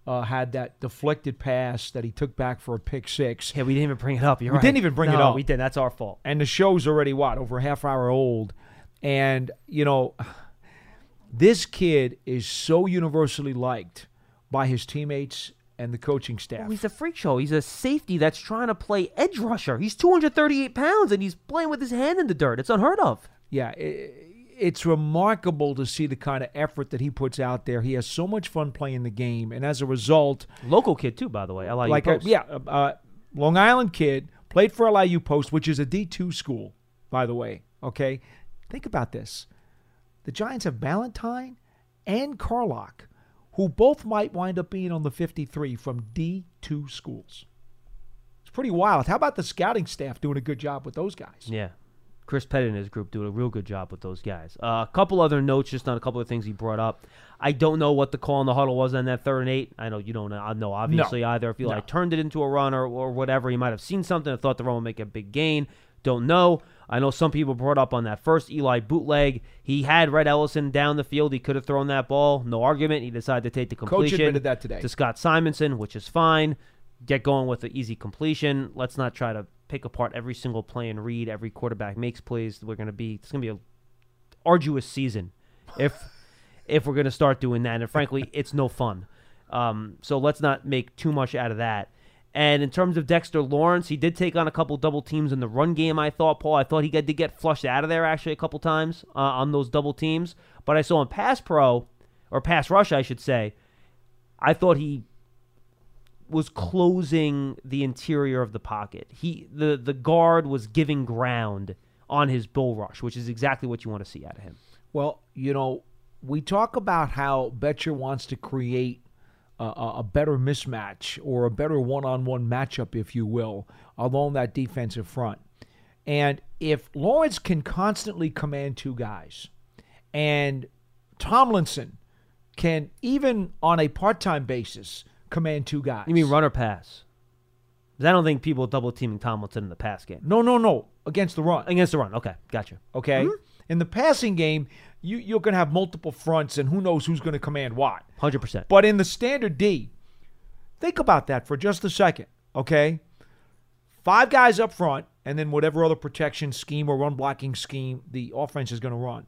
S2: uh, had that deflected pass that he took back for a pick six.
S1: Yeah, we didn't even bring it up. You're
S2: We
S1: right.
S2: didn't even bring it up.
S1: We did. That's our fault.
S2: and the show's already what over a half hour old and you know this kid is so universally liked by his teammates and the coaching staff
S1: Oh, he's a freak show. He's a safety that's trying to play edge rusher. He's 238 pounds and he's playing with his hand in the dirt. It's unheard of.
S2: yeah it's remarkable to see the kind of effort that he puts out there. He has so much fun playing the game and as a result
S1: Local kid too, by the way. I like
S2: like a, yeah uh, uh, long island kid played for liu post which is a d2 school by the way okay? Think about this. The giants have Ballentine and carlock who both might wind up being on the 53 from d2 schools. It's pretty wild. How about the scouting staff doing a good job with those guys?
S1: Yeah. Chris Pettit and his group do a real good job with those guys. Uh, a couple other notes, just on a couple of things he brought up. I don't know what the call in the huddle was on that third and eight. I know you don't know, obviously either. If he like turned it into a run or, or whatever, he might have seen something and thought the run would make a big gain. Don't know. I know some people brought up on that first Eli bootleg. He had Rhett Ellison down the field. He could have thrown that ball. No argument. He decided to take the completion.
S2: admitted that today.
S1: To Scott Simonson, which is fine. Get going with the easy completion. Let's not try to pick apart every single play and read every quarterback makes plays. We're gonna be it's gonna be a arduous season if if we're gonna start doing that. And frankly, it's no fun. Um, so let's not make too much out of that. And in terms of Dexter Lawrence, he did take on a couple double teams in the run game. I thought, Paul, I thought he got to get flushed out of there actually a couple times uh, on those double teams. But I saw in pass pro or pass rush, I should say, I thought he was closing the interior of the pocket. He the the guard was giving ground on his bull rush, which is exactly what you want to see out of him.
S2: Well, you know, we talk about how Bettcher wants to create a, a better mismatch or a better one-on-one matchup, if you will, along that defensive front. And if Lawrence can constantly command two guys, and Tomlinson can even on a part-time basis command two guys.
S1: You mean run or pass? I don't think people double teaming Tomlinson in the pass game
S2: No, no, no. Against the run.
S1: against the run. Okay, gotcha.
S2: Okay. Mm-hmm. In the passing game, you, you're going to have multiple fronts, and who knows who's going to command what.
S1: Hundred percent.
S2: But in the standard D, think about that for just a second, okay? Five guys up front, and then whatever other protection scheme or run blocking scheme the offense is going to run.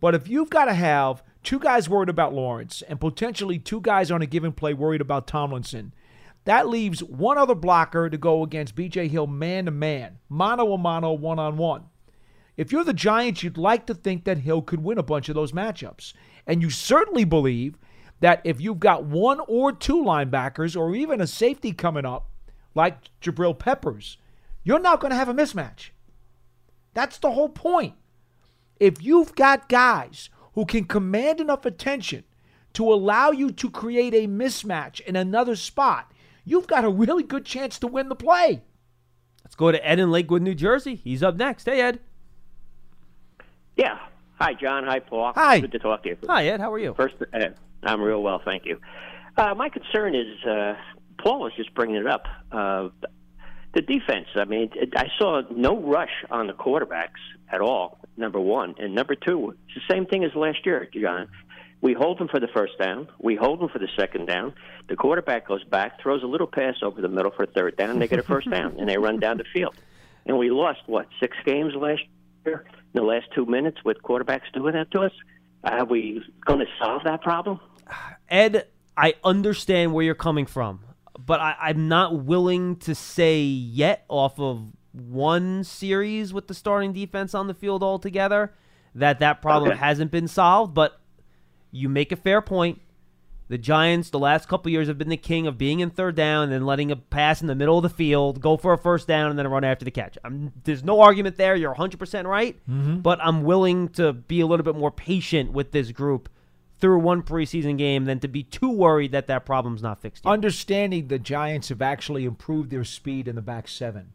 S2: But if you've got to have two guys worried about Lawrence and potentially two guys on a given play worried about Tomlinson, that leaves one other blocker to go against BJ Hill man to man, mano a mano, one on one. If you're the Giants, you'd like to think that Hill could win a bunch of those matchups. And you certainly believe that if you've got one or two linebackers or even a safety coming up, like Jabril Peppers, you're not going to have a mismatch. That's the whole point. If you've got guys who can command enough attention to allow you to create a mismatch in another spot, you've got a really good chance to win the play.
S1: Let's go to Ed in Lakewood, New Jersey. He's up next. Hey, Ed.
S6: Yeah. Hi, John. Hi, Paul.
S2: Hi.
S6: Good to talk to you.
S1: Hi, Ed. How are you?
S6: First, uh, I'm real well, thank you. Uh, my concern is uh, Paul was just bringing it up. Uh, the defense. I mean, it, I saw no rush on the quarterbacks at all. Number one, and number two, it's the same thing as last year, John. We hold them for the first down. We hold them for the second down. The quarterback goes back, throws a little pass over the middle for a third down. They get a first down, and they run down the field. And we lost what six games last year in the last two minutes with quarterbacks doing that to us. Are we going to solve that problem?
S1: Ed, I understand where you're coming from, but I, I'm not willing to say yet off of one series with the starting defense on the field altogether that that problem
S6: Okay.
S1: hasn't been solved. But you make a fair point. The Giants, the last couple years, have been the king of being in third down and then letting a pass in the middle of the field, go for a first down, and then a run after the catch. I'm, there's no argument there. You're 100% right. Mm-hmm. But I'm willing to be a little bit more patient with this group through one preseason game than to be too worried that that problem's not fixed yet.
S2: Understanding the Giants have actually improved their speed in the back seven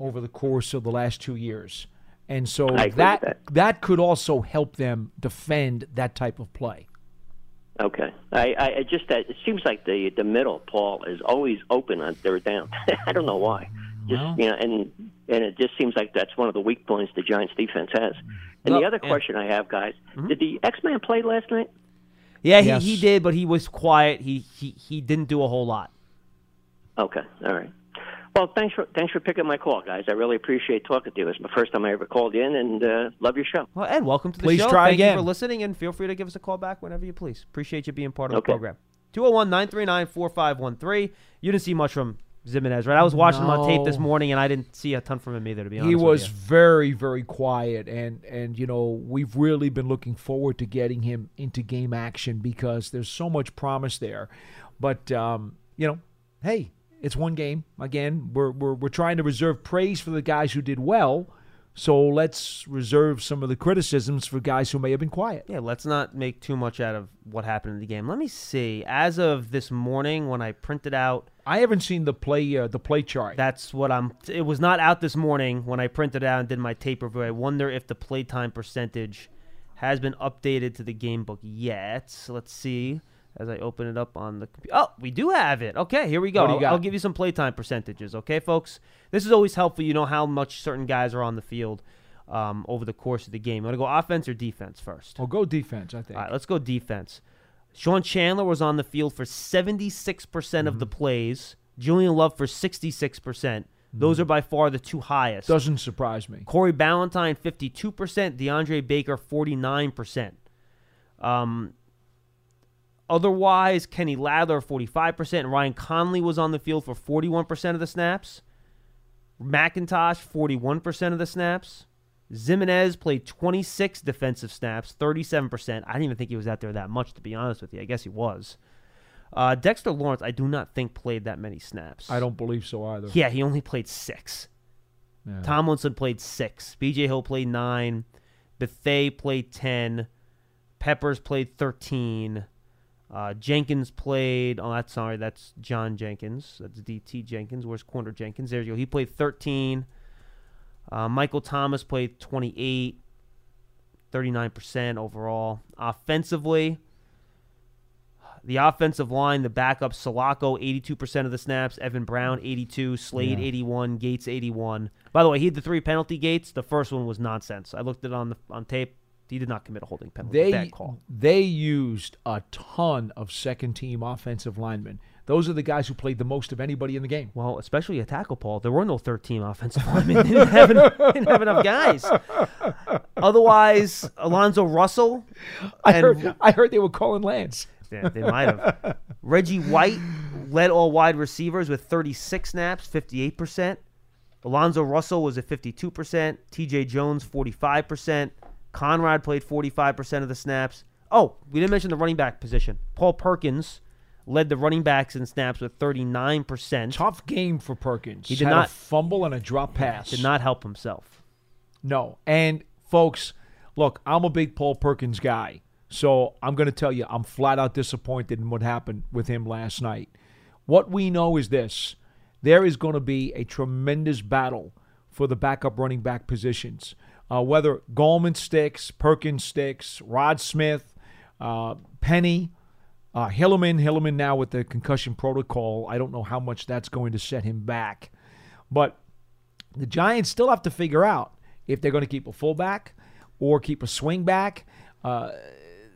S2: over the course of the last two years. And so
S6: I agree
S2: that, that could also help them defend that type of play.
S6: Okay, I, I just that it seems like the the middle, Paul, is always open on third down. I don't know why. Just
S2: Well-
S6: you know, and and it just seems like that's one of the weak points the Giants defense has. And
S1: Well,
S6: the other
S1: yeah.
S6: question I have, guys, mm-hmm. did the X Man play last night?
S1: yeah, he,
S2: Yes.
S1: he did, but he was quiet. He, he he didn't do a whole lot.
S6: Okay, all right. Well, thanks for thanks for picking my call, guys. I really appreciate talking to you. It's my first time I ever called in, and uh, love your show.
S1: Well, Ed, welcome to the
S2: Please
S1: show.
S2: try
S1: Thank
S2: again.
S1: you for listening, and feel free to give us a call back whenever you please. Appreciate you being part of the program. 201 939 4513. You didn't see much from Ximines, right? I was watching him on tape this morning, and I didn't see a ton from him either, to be honest
S2: He
S1: with
S2: was
S1: you.
S2: very, very quiet, and and you know we've really been looking forward to getting him into game action because there's so much promise there. But um, you know, hey, it's one game. Again, we're we're we're trying to reserve praise for the guys who did well, so let's reserve some of the criticisms for guys who may have been quiet.
S1: Yeah, let's not make too much out of what happened in the game. Let me see. As of this morning, when I printed out
S2: I haven't seen the play uh, the play chart.
S1: That's what I'm. It was not out this morning when I printed out and did my tape review. I wonder if the playtime percentage has been updated to the game book yet. So let's see as I open it up on the computer. Oh, we do have it. Okay, here we go.
S2: What do you
S1: I'll? I'll give you some playtime percentages. Okay, folks. This is always helpful. You know how much certain guys are on the field um, over the course of the game. You want to go offense or defense first?
S2: well, go defense. I think.
S1: All right, let's go defense. Sean Chandler was on the field for 76% of the
S2: Mm-hmm.
S1: plays. Julian Love for 66%. Those
S2: Mm-hmm.
S1: are by far the two highest.
S2: Doesn't surprise me.
S1: Corey Ballantyne 52%, DeAndre Baker 49%. Um otherwise Kenny Ladler 45% and Ryan Connelly was on the field for 41% of the snaps. McIntosh 41% of the snaps. Ximines played 26 defensive snaps, 37%. I didn't even think he was out there that much, to be honest with you. I guess he was. Uh, Dexter Lawrence, I do not think played that many snaps.
S2: I don't believe so either.
S1: Yeah, he only played six.
S2: Yeah.
S1: Tomlinson played six. BJ Hill played nine. Bethea played 10. Peppers played 13. Uh, Jenkins played. Oh, that's sorry. That's John Jenkins. That's DT Jenkins. Where's Corner Jenkins? There you go. He played 13. Uh, Michael Thomas played 28. 39% overall. Offensively, the offensive line, the backup, Salako, 82% of the snaps. Evan Brown, 82. Slade,
S2: Yeah.
S1: 81. Gates, 81. By the way, he had the three penalty gates. The first one was nonsense. I looked it on the on tape. He did not commit a holding penalty.
S2: They
S1: Bad call.
S2: they used a ton of second team offensive linemen. Those are the guys who played the most of anybody in the game.
S1: Well, especially a tackle, Paul. There were no third team offensive linemen. They didn't have, enough, didn't have enough guys. Otherwise, Alonzo Russell.
S2: I
S1: and-
S2: heard I heard they were calling Lance.
S1: Yeah, they might have. Reggie White led all wide receivers with 36 snaps, 58%. Alonzo Russell was at 52%. TJ Jones, 45%. Conrad played 45% of the snaps. Oh, we didn't mention the running back position. Paul Perkins led the running backs in snaps with 39%.
S2: Tough game for Perkins.
S1: He did
S2: Had
S1: not-
S2: a fumble and a drop pass.
S1: Did not help himself.
S2: No. And folks, look, I'm a big Paul Perkins guy. So I'm going to tell you, I'm flat out disappointed in what happened with him last night. What we know is this there is going to be a tremendous battle for the backup running back positions. Uh, whether Gallman sticks, Perkins sticks, Rod Smith, uh, Penny, uh, Hilliman, Hilliman now with the concussion protocol. I don't know how much that's going to set him back. But the Giants still have to figure out if they're going to keep a fullback or keep a swing back. Uh,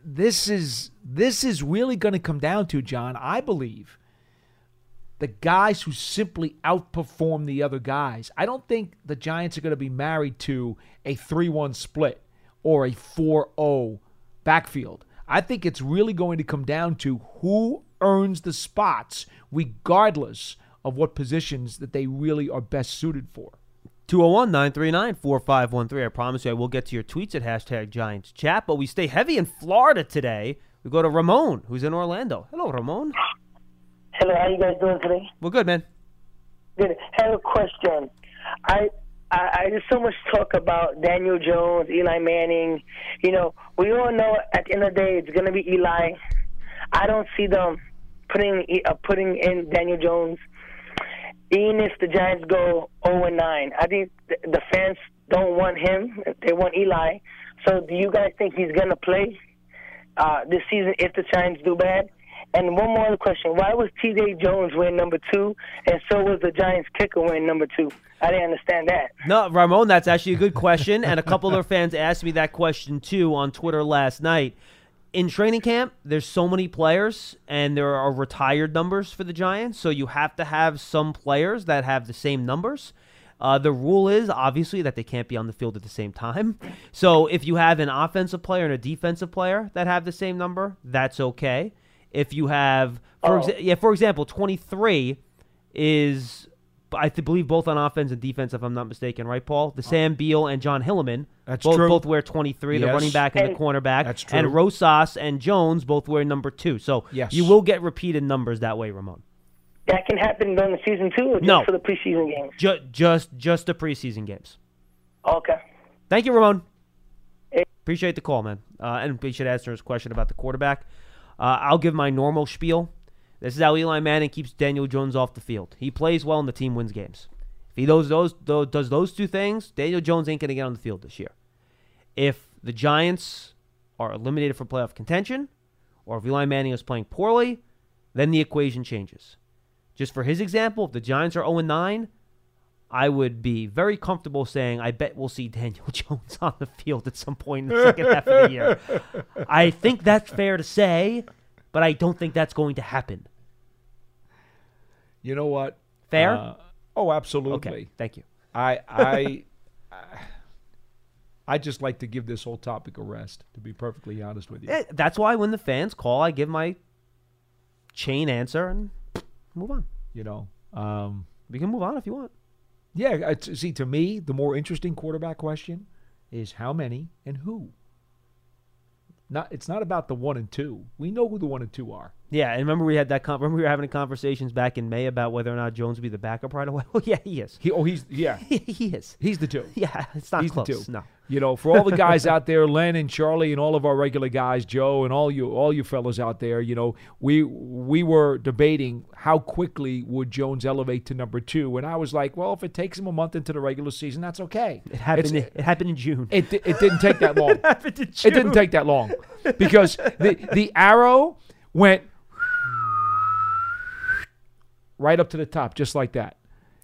S2: this is this is really going to come down to John. I believe the guys who simply outperform the other guys. I don't think the Giants are going to be married to a 3-1 split or a 4-0 backfield. I think it's really going to come down to who earns the spots regardless of what positions that they really are best suited for.
S1: 201 939 4513. I promise you I will get to your tweets at hashtag Giants Chat, but we stay heavy in Florida today. We go to Ramon, who's in Orlando. Hello, Ramon.
S7: Hello, how you guys doing today?
S1: We're good, man.
S7: Good. I have a question. I, I I there's so much talk about Daniel Jones, Eli Manning. You know, we all know at the end of the day it's gonna be Eli. I don't see them putting uh, putting in Daniel Jones. Even if the Giants go 0 and 9, I think the, the fans don't want him. They want Eli. So, do you guys think he's gonna play uh, this season if the Giants do bad? And one more question: Why was T.J. Jones wearing number two, and so was the Giants kicker wearing number two? I didn't understand that.
S1: No, Ramon, that's actually a good question. And a couple of fans asked me that question too on Twitter last night. In training camp, there's so many players, and there are retired numbers for the Giants. So you have to have some players that have the same numbers. Uh, the rule is obviously that they can't be on the field at the same time. So if you have an offensive player and a defensive player that have the same number, that's okay. If you have, for exa- yeah, for example, 23 is I th- believe both on offense and defense, if I'm not mistaken, right, Paul? The Sam Beal and John Hilliman,
S2: That's
S1: both
S2: true.
S1: both wear 23, the
S2: Yes.
S1: running back and the cornerback,
S2: That's true.
S1: and Rosas and Jones both wear number two. So
S2: Yes.
S1: you will get repeated numbers that way, Ramon.
S7: That can happen during the season too, or just
S1: No.
S7: for the preseason games?
S1: Ju- just just the preseason games.
S7: Okay.
S1: Thank you, Ramon.
S7: Hey.
S1: Appreciate the call, man. Uh, and we should answer his question about the quarterback. Uh, I'll give my normal spiel. This is how Eli Manning keeps Daniel Jones off the field. He plays well and the team wins games. If he does those, tho- does those two things, Daniel Jones ain't going to get on the field this year. If the Giants are eliminated from playoff contention, or if Eli Manning is playing poorly, then the equation changes. Just for his example, if the Giants are 0 9, I would be very comfortable saying I bet we'll see Daniel Jones on the field at some point in the second half of the year. I think that's fair to say, but I don't think that's going to happen.
S2: You know what?
S1: Fair?
S2: Uh, oh, absolutely.
S1: Okay, thank you.
S2: I I I just like to give this whole topic a rest. To be perfectly honest with you.
S1: Eh, That's why when the fans call, I give my chain answer and move on.
S2: You know. Um,
S1: We can move on if you want.
S2: Yeah. Uh, see, to me, the more interesting quarterback question is how many and who. Not. It's not about the one and two. We know who the one and two are.
S1: Yeah, and remember we had that. Con- remember we were having conversations back in May about whether or not Jones would be the backup right away. Well, yeah, he is.
S2: He. Oh, he's yeah.
S1: he is.
S2: He's the two.
S1: Yeah, it's not
S2: He's
S1: close.
S2: the two.
S1: No.
S2: You know, for all the guys out there, Len and Charlie and all of our regular guys, Joe and all you all you fellas out there, you know, we we were debating how quickly would Jones elevate to number two, and I was like, well, if it takes him a month into the regular season, that's okay.
S1: It happened.
S2: It's-
S1: it happened in June.
S2: it it didn't take that long.
S1: happened in June.
S2: It didn't take that long because the the arrow went right up to the top, just like that.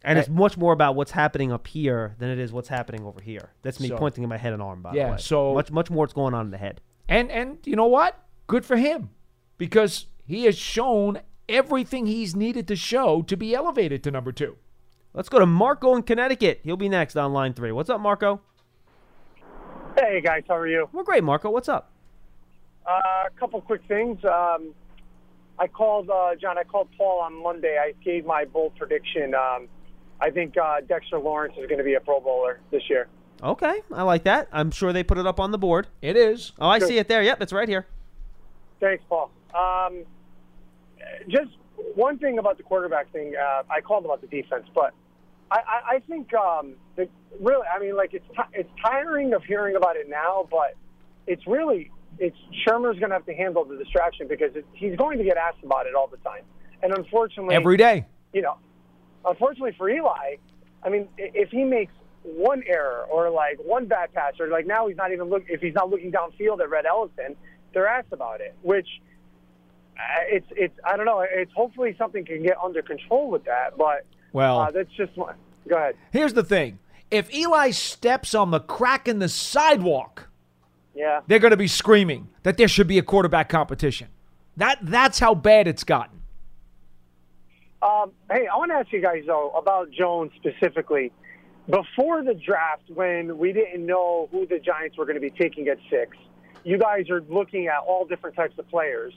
S1: And it's much more about what's happening up here than it is what's happening over here. That's me
S2: So-
S1: pointing in my head and arm, by
S2: Yeah,
S1: the way.
S2: so-
S1: much much more what's going on in the head.
S2: And and you know what? Good for him because he has shown everything he's needed to show to be elevated to number two.
S1: Let's go to Marco in Connecticut. He'll be next on line three. What's up, Marco?
S8: Hey guys, how are you?
S1: We're great, Marco. What's up?
S8: Uh, a couple quick things. Um, I called uh, John. I called Paul on Monday. I gave my bold prediction. Um, I think uh, Dexter Lawrence is going to be a Pro Bowler this year.
S1: Okay, I like that. I'm sure they put it up on the board.
S2: It is.
S1: Oh, I
S8: Good.
S1: see it there. Yep, it's right here.
S8: Thanks, Paul. Um, just one thing about the quarterback thing. Uh, I called about the defense, but I, I, I think um, the, really, I mean, like it's ti it's tiring of hearing about it now, but it's really it's Shurmur's going to have to handle the distraction because it, he's going to get asked about it all the time, and unfortunately,
S2: Every day.
S8: you know, unfortunately for Eli, I mean, if he makes one error or like one bad pass or like now he's not even look if he's not looking downfield at Rhett Ellison, they're asked about it. Which uh, it's it's I don't know. It's hopefully something can get under control with that, but
S2: Well,
S8: uh, that's just my. Go ahead.
S2: here's the thing. If Eli steps on the crack in the sidewalk,
S8: Yeah.
S2: they're going to be screaming that there should be a quarterback competition. That that's how bad it's gotten.
S8: Um, hey, I want to ask you guys though about Jones specifically. Before the draft, when we didn't know who the Giants were going to be taking at six, you guys are looking at all different types of players.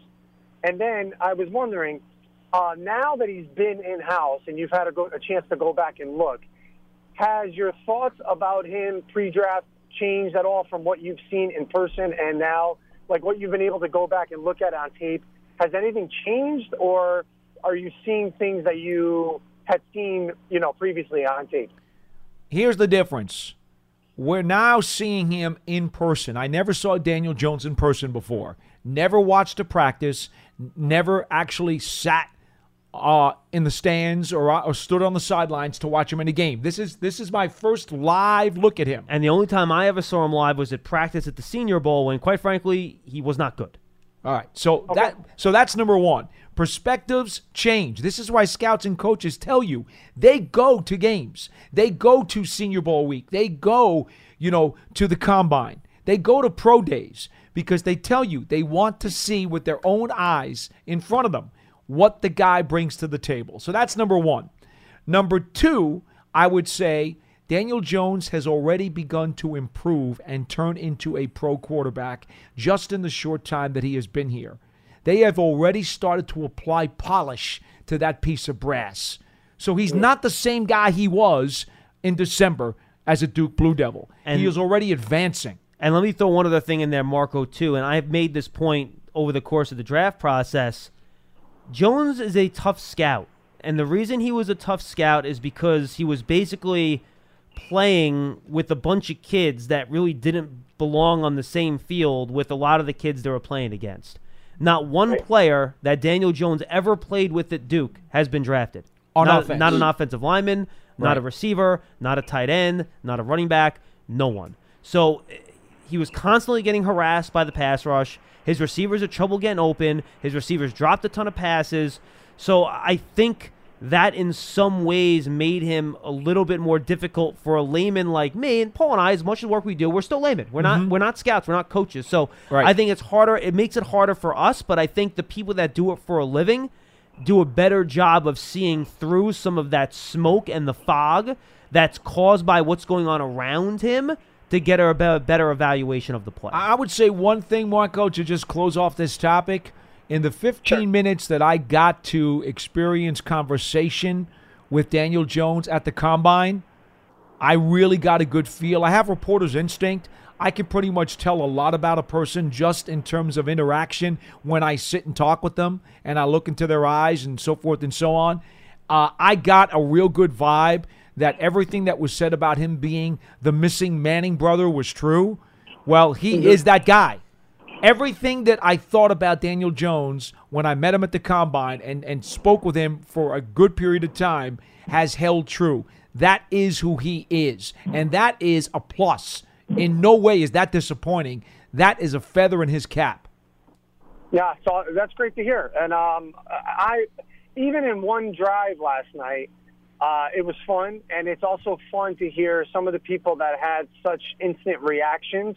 S8: And then I was wondering, uh, now that he's been in house and you've had a, go, a chance to go back and look, has your thoughts about him pre-draft changed at all from what you've seen in person and now, like what you've been able to go back and look at on tape? Has anything changed, or are you seeing things that you had seen, you know, previously on tape?
S2: Here's the difference. We're now seeing him in person. I never saw Daniel Jones in person before. Never watched a practice. Never actually sat uh, in the stands or, or stood on the sidelines to watch him in a game. This is this is my first live look at him.
S1: And the only time I ever saw him live was at practice at the Senior Bowl when, quite frankly, he was not good.
S2: All right. So that so that's number 1. Perspectives change. This is why scouts and coaches tell you they go to games. They go to Senior Bowl week. They go, you know, to the combine. They go to pro days because they tell you they want to see with their own eyes in front of them what the guy brings to the table. So that's number 1. Number 2, I would say Daniel Jones has already begun to improve and turn into a pro quarterback just in the short time that he has been here. They have already started to apply polish to that piece of brass. So he's not the same guy he was in December as a Duke Blue Devil.
S1: And-
S2: he is already advancing.
S1: And let me throw one other thing in there, Marco, too. And I've made this point over the course of the draft process. Jones is a tough scout. And the reason he was a tough scout is because he was basically playing with a bunch of kids that really didn't belong on the same field with a lot of the kids they were playing against. Not one player that Daniel Jones ever played with at Duke has been drafted.
S2: On
S1: not,
S2: offense.
S1: not an offensive lineman, not
S2: Right.
S1: a receiver, not a tight end, not a running back, no one. So eh, he was constantly getting harassed by the pass rush. His receivers are trouble getting open. His receivers dropped a ton of passes. So I think that in some ways made him a little bit more difficult for a layman like me and Paul and I. As much as work we do, we're still laymen. We're not mm-hmm. we're not scouts. We're not coaches. So
S2: Right.
S1: I think it's harder. It makes it harder for us. But I think the people that do it for a living do a better job of seeing through some of that smoke and the fog that's caused by what's going on around him to get a better evaluation of the play.
S2: I would say one thing, Marco, to just close off this topic. In the 15 minutes that I got to experience conversation with Daniel Jones at the combine, I really got a good feel. I have reporter's instinct. I can pretty much tell a lot about a person just in terms of interaction when I sit and talk with them and I look into their eyes and so forth and so on. Uh, I got a real good vibe that everything that was said about him being the missing Manning brother was true. Well, he is that guy. Everything that I thought about Daniel Jones when I met him at the combine and, and spoke with him for a good period of time has held true. That is who he is. And that is a plus. In no way is that disappointing. That is a feather in his cap.
S8: Yeah, so that's great to hear. And um, I, even in one drive last night, uh, it was fun, and it's also fun to hear some of the people that had such instant reactions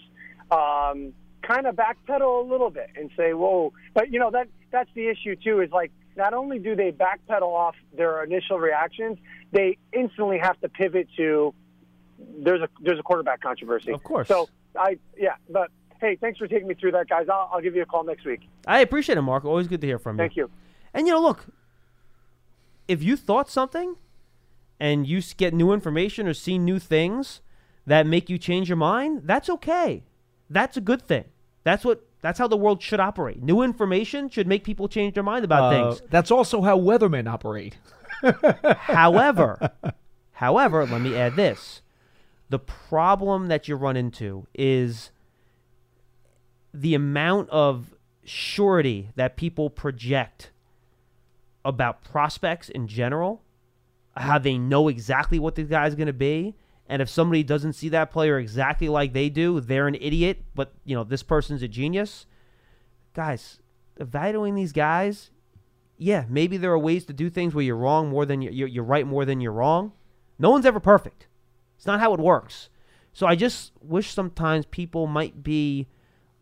S8: um, kind of backpedal a little bit and say, "Whoa!" But you know that that's the issue too. Is like not only do they backpedal off their initial reactions, they instantly have to pivot to there's a there's a quarterback controversy.
S1: Of course.
S8: So I yeah, but hey, thanks for taking me through that, guys. I'll, I'll give you a call next week.
S1: I appreciate it, Mark. Always good to hear from you.
S8: Thank you.
S1: And you know, look, if you thought something, and you get new information or see new things that make you change your mind, that's okay. That's a good thing. That's what that's how the world should operate. New information should make people change their mind about
S2: Uh,
S1: things.
S2: that's also how weathermen operate.
S1: However, however, let me add this. The problem that you run into is the amount of surety that people project about prospects in general, how they know exactly what the guy's going to be, and if somebody doesn't see that player exactly like they do, they're an idiot, but you know, this person's a genius. Guys, evaluating these guys, yeah, maybe there are ways to do things where you're wrong more than you- you're, you're right more than you're wrong. No one's ever perfect. It's not how it works. So I just wish sometimes people might be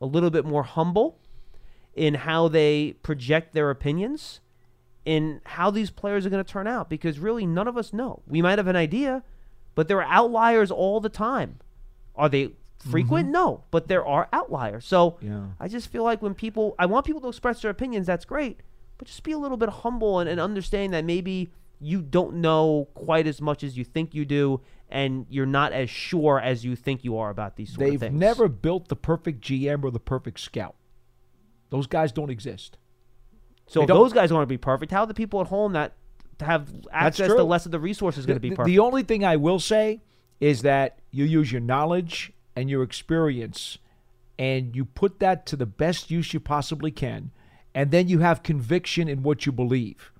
S1: a little bit more humble in how they project their opinions in how these players are going to turn out because really none of us know. We might have an idea, but there are outliers all the time. Are they frequent? Mm-hmm. No, but there are outliers. So
S2: Yeah.
S1: I just feel like when people, I want people to express their opinions, that's great, but just be a little bit humble and, and understand that maybe you don't know quite as much as you think you do, and you're not as sure as you think you are about these sort of things.
S2: They've never built the perfect GM or the perfect scout. Those guys don't exist.
S1: So if those guys want to be perfect, how are the people at home that have access to less of the resources going to be perfect?
S2: The only thing I will say is that you use your knowledge and your experience and you put that to the best use you possibly can, and then you have conviction in what you believe.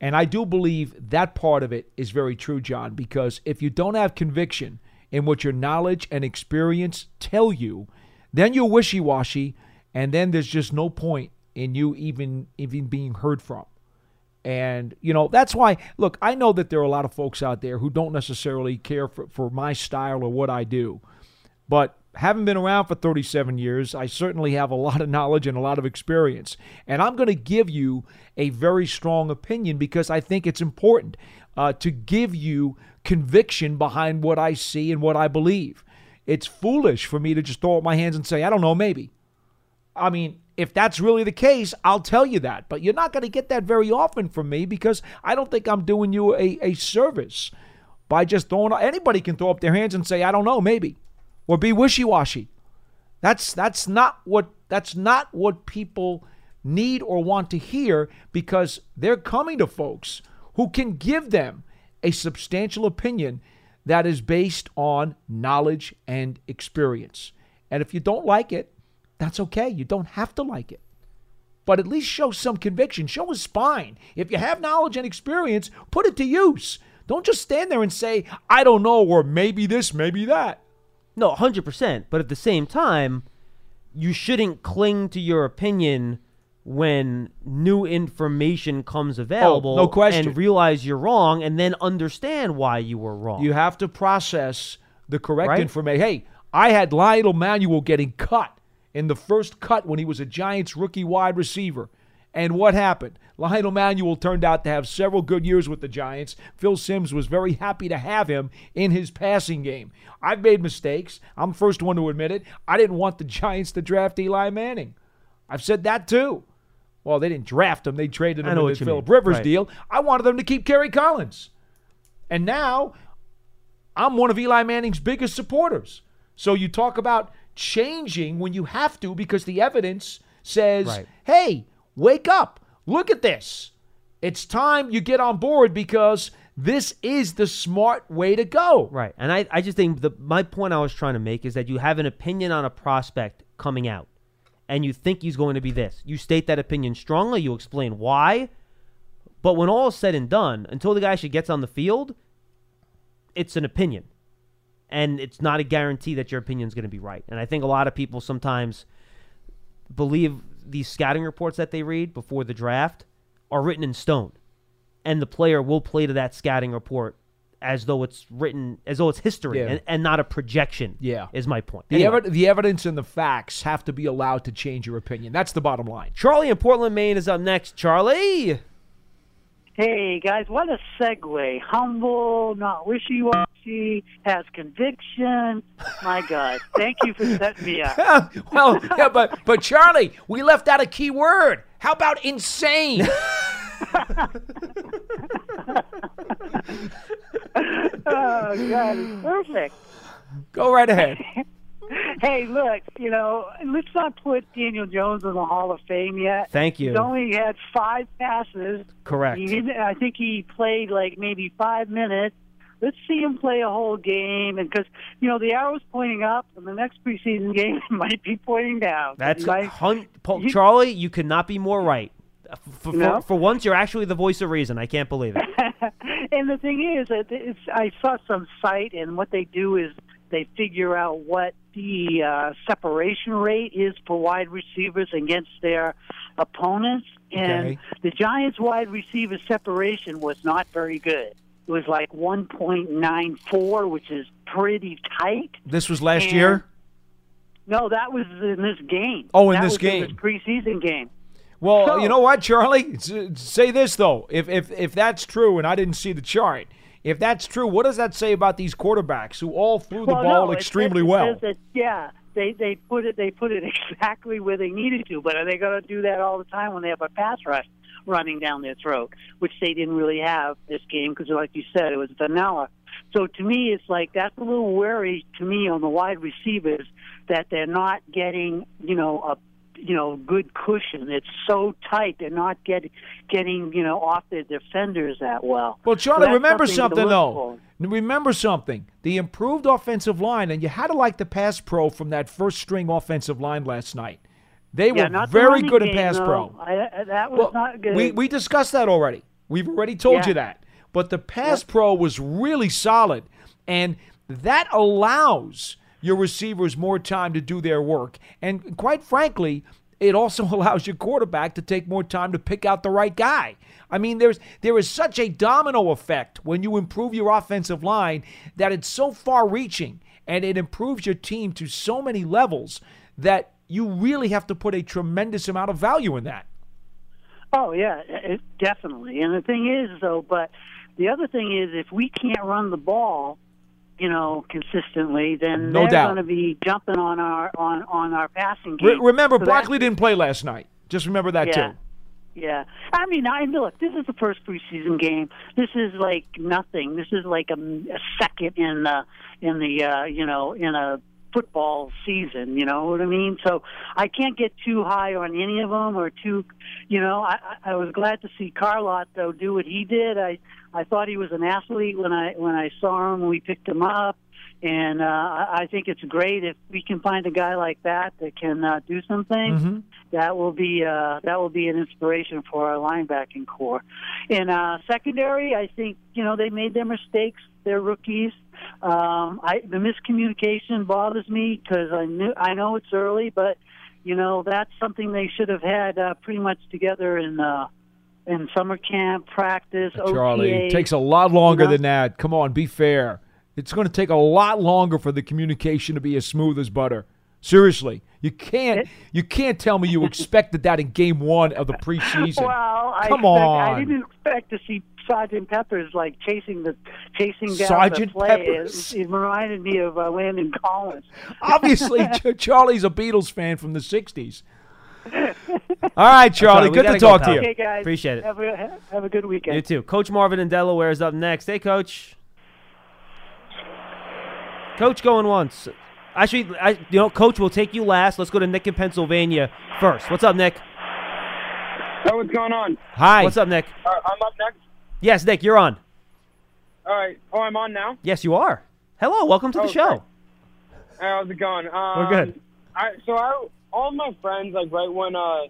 S2: And I do believe that part of it is very true, John, because if you don't have conviction in what your knowledge and experience tell you, then you're wishy washy, and then there's just no point in you even even being heard from. And, you know, that's why, look, I know that there are a lot of folks out there who don't necessarily care for, for my style or what I do. But having been around for 37 years, I certainly have a lot of knowledge and a lot of experience. And I'm going to give you a very strong opinion because I think it's important uh, to give you conviction behind what I see and what I believe. It's foolish for me to just throw up my hands and say, I don't know, maybe. I mean, if that's really the case, I'll tell you that. But you're not going to get that very often from me because I don't think I'm doing you a, a service by just throwing. Anybody can throw up their hands and say, "I don't know, maybe," or be wishy-washy. That's that's not what that's not what people need or want to hear because they're coming to folks who can give them a substantial opinion that is based on knowledge and experience. And if you don't like it, that's okay. You don't have to like it. But at least show some conviction, show a spine. If you have knowledge and experience, put it to use. Don't just stand there and say, I don't know, or maybe this, maybe that.
S1: No, 100%. But at the same time, you shouldn't cling to your opinion when new information comes available
S2: Oh, no question.
S1: and realize you're wrong and then understand why you were wrong.
S2: You have to process the correct
S1: Right.
S2: information. Hey, I had Lionel Manuel getting cut in the first cut when he was a Giants rookie wide receiver. And what happened? Lionel Manuel turned out to have several good years with the Giants. Phil Simms was very happy to have him in his passing game. I've made mistakes. I'm the first one to admit it. I didn't want the Giants to draft Eli Manning. I've said that too. Well, they didn't draft him. They traded him in the Philip
S1: mean.
S2: Rivers
S1: Right.
S2: deal. I wanted them to keep Kerry Collins. And now I'm one of Eli Manning's biggest supporters. So you talk about changing when you have to because the evidence says,
S1: Right.
S2: hey, wake up. Look at this. It's time you get on board because this is the smart way to go.
S1: Right. And I, I just think the my point I was trying to make is that you have an opinion on a prospect coming out and you think he's going to be this. You state that opinion strongly, you explain why. But when all is said and done, until the guy actually gets on the field, it's an opinion. And it's not a guarantee that your opinion is going to be right. And I think a lot of people sometimes believe these scouting reports that they read before the draft are written in stone and the player will play to that scouting report as though it's written as though it's history
S2: Yeah.
S1: and, and not a projection.
S2: Yeah.
S1: is my point.
S2: The,
S1: Anyway,
S2: evi- the evidence and the facts have to be allowed to change your opinion. That's the bottom line.
S1: Charlie in Portland, Maine is up next. Charlie,
S9: Hey guys, what a segue! Humble, not wishy-washy, has conviction. My God, thank you for setting me up.
S2: well, yeah, but but Charlie, we left out a key word. How about insane?
S9: Oh, God, perfect.
S2: Go right ahead.
S9: Hey, look, you know, let's not put Daniel Jones in the Hall of Fame yet.
S1: Thank you.
S9: He's only had five passes.
S1: Correct.
S9: He didn't, I think he played like maybe five minutes. Let's see him play a whole game, and because you know the arrow's pointing up, and the next preseason game might be pointing down.
S1: That's
S9: might-
S1: hun- Paul,
S9: you-
S1: Charlie. You could not be more right. For, for,
S9: No?
S1: for once, you're actually the voice of reason. I can't believe it.
S9: and the thing is, it's, I saw some site, and what they do is they figure out what the uh, separation rate is for wide receivers against their opponents. And
S2: Okay.
S9: the Giants' wide receiver separation was not very good. It was like 1.94, which is pretty tight.
S2: This was last
S9: And-
S2: year.
S9: No, that was in this game.
S2: Oh, in
S9: That
S2: this game.
S9: In this preseason game.
S2: Well,
S9: So-
S2: you know what, Charlie? Say this though. If if if that's true, and I didn't see the chart, if that's true, what does that say about these quarterbacks who all threw the
S9: well,
S2: ball
S9: no,
S2: extremely
S9: says- it
S2: well?
S9: that, yeah, they they put it they put it exactly where they needed to. But are they going to do that all the time when they have a pass rush running down their throat, which they didn't really have this game because, like you said, it was vanilla. So to me, it's like that's a little worry to me on the wide receivers that they're not getting, you know, a you know good cushion. It's so tight; they're not getting getting you know off their defenders that well.
S2: Well,
S9: So
S2: Charlie,
S9: that's
S2: remember
S9: something
S2: something though.
S9: for.
S2: Remember something. The improved offensive line, and you had to like the pass pro from that first string offensive line last night. They
S9: Yeah,
S2: were very good in
S9: game,
S2: pass
S9: though.
S2: pro.
S9: I, that was
S2: Well,
S9: not good.
S2: We we discussed that already. We've already told
S9: Yeah.
S2: you that. But the pass pro was really solid, and that allows your receivers more time to do their work. And quite frankly, it also allows your quarterback to take more time to pick out the right guy. I mean, there's there is such a domino effect when you improve your offensive line that it's so far-reaching, and it improves your team to so many levels that you really have to put a tremendous amount of value in that.
S9: Oh yeah, it, definitely. And the thing is, though, but the other thing is, if we can't run the ball, you know, consistently, then
S2: No
S9: they're going to be jumping on our on on our passing game.
S2: Re- remember,
S9: So
S2: Barkley didn't play last night. Just remember that
S9: Yeah.
S2: too.
S9: Yeah, I mean, I look. This is the first preseason game. This is like nothing. This is like a, a second in the in the uh, you know in a football season. You know what I mean? So I can't get too high on any of them or too. You know, I, I I was glad to see Carlock though do what he did. I I thought he was an athlete when I when I saw him when we picked him up. And uh, I I think it's great if we can find a guy like that that can uh, do some things
S2: Mm-hmm.
S9: that will be uh, that will be an inspiration for our linebacking core. In uh, secondary, I think you know they made their mistakes. They're rookies. Um, I, the miscommunication bothers me because I knew I know it's early, but you know that's something they should have had uh, pretty much together in uh, in summer camp practice.
S2: Charlie,
S9: OTA.
S2: it takes a lot longer
S9: you know?
S2: than that. Come on, be fair. It's going to take a lot longer for the communication to be as smooth as butter. Seriously, you can't you can't tell me you expected that in game one of the preseason.
S9: Well, I
S2: Come
S9: on, I didn't expect to see Sergeant Peppers like chasing the chasing down
S2: Sergeant
S9: the play.
S2: Peppers.
S9: It, it reminded me of uh, Landon Collins.
S2: Obviously, Charlie's a Beatles fan from the '60s. All right, Charlie,
S1: we
S2: good to
S1: gotta go,
S2: talk to you.
S9: Okay, guys.
S1: Appreciate it.
S9: Have a have a good weekend.
S1: You too. Coach Marvin in Delaware is up next. Hey, Coach. Coach going once. Actually, I, you know, Coach will take you last. Let's go to Nick in Pennsylvania first. What's up, Nick?
S10: Hey, what's going on?
S2: Hi.
S1: What's up, Nick?
S10: Uh, I'm up next.
S1: Yes, Nick, you're on.
S10: All right. Oh, I'm on now.
S1: Yes, you are. Hello, welcome to the
S10: Oh,
S1: show.
S10: great. Hey, how's it going? Um,
S1: We're good.
S10: I, so I, all of my friends, like right when, uh,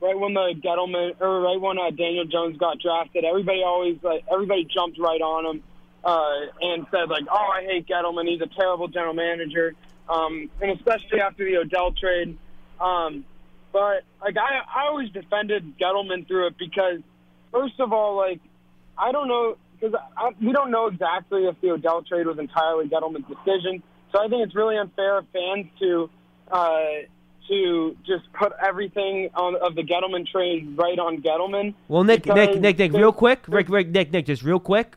S10: right when the Gettleman or right when uh, Daniel Jones got drafted, everybody always like everybody jumped right on him uh, and said like, "Oh, I hate Gettleman. He's a terrible general manager." Um, and especially after the Odell trade. Um, but like I, I always defended Gettleman through it because, first of all, like I don't know because we don't know exactly if the Odell trade was entirely Gettleman's decision. So I think it's really unfair of fans to uh, to just put everything on, of the Gettleman trade right on Gettleman.
S1: Well, Nick, Nick, Nick, Nick, real quick, Rick, Rick, Nick, Nick, just real quick.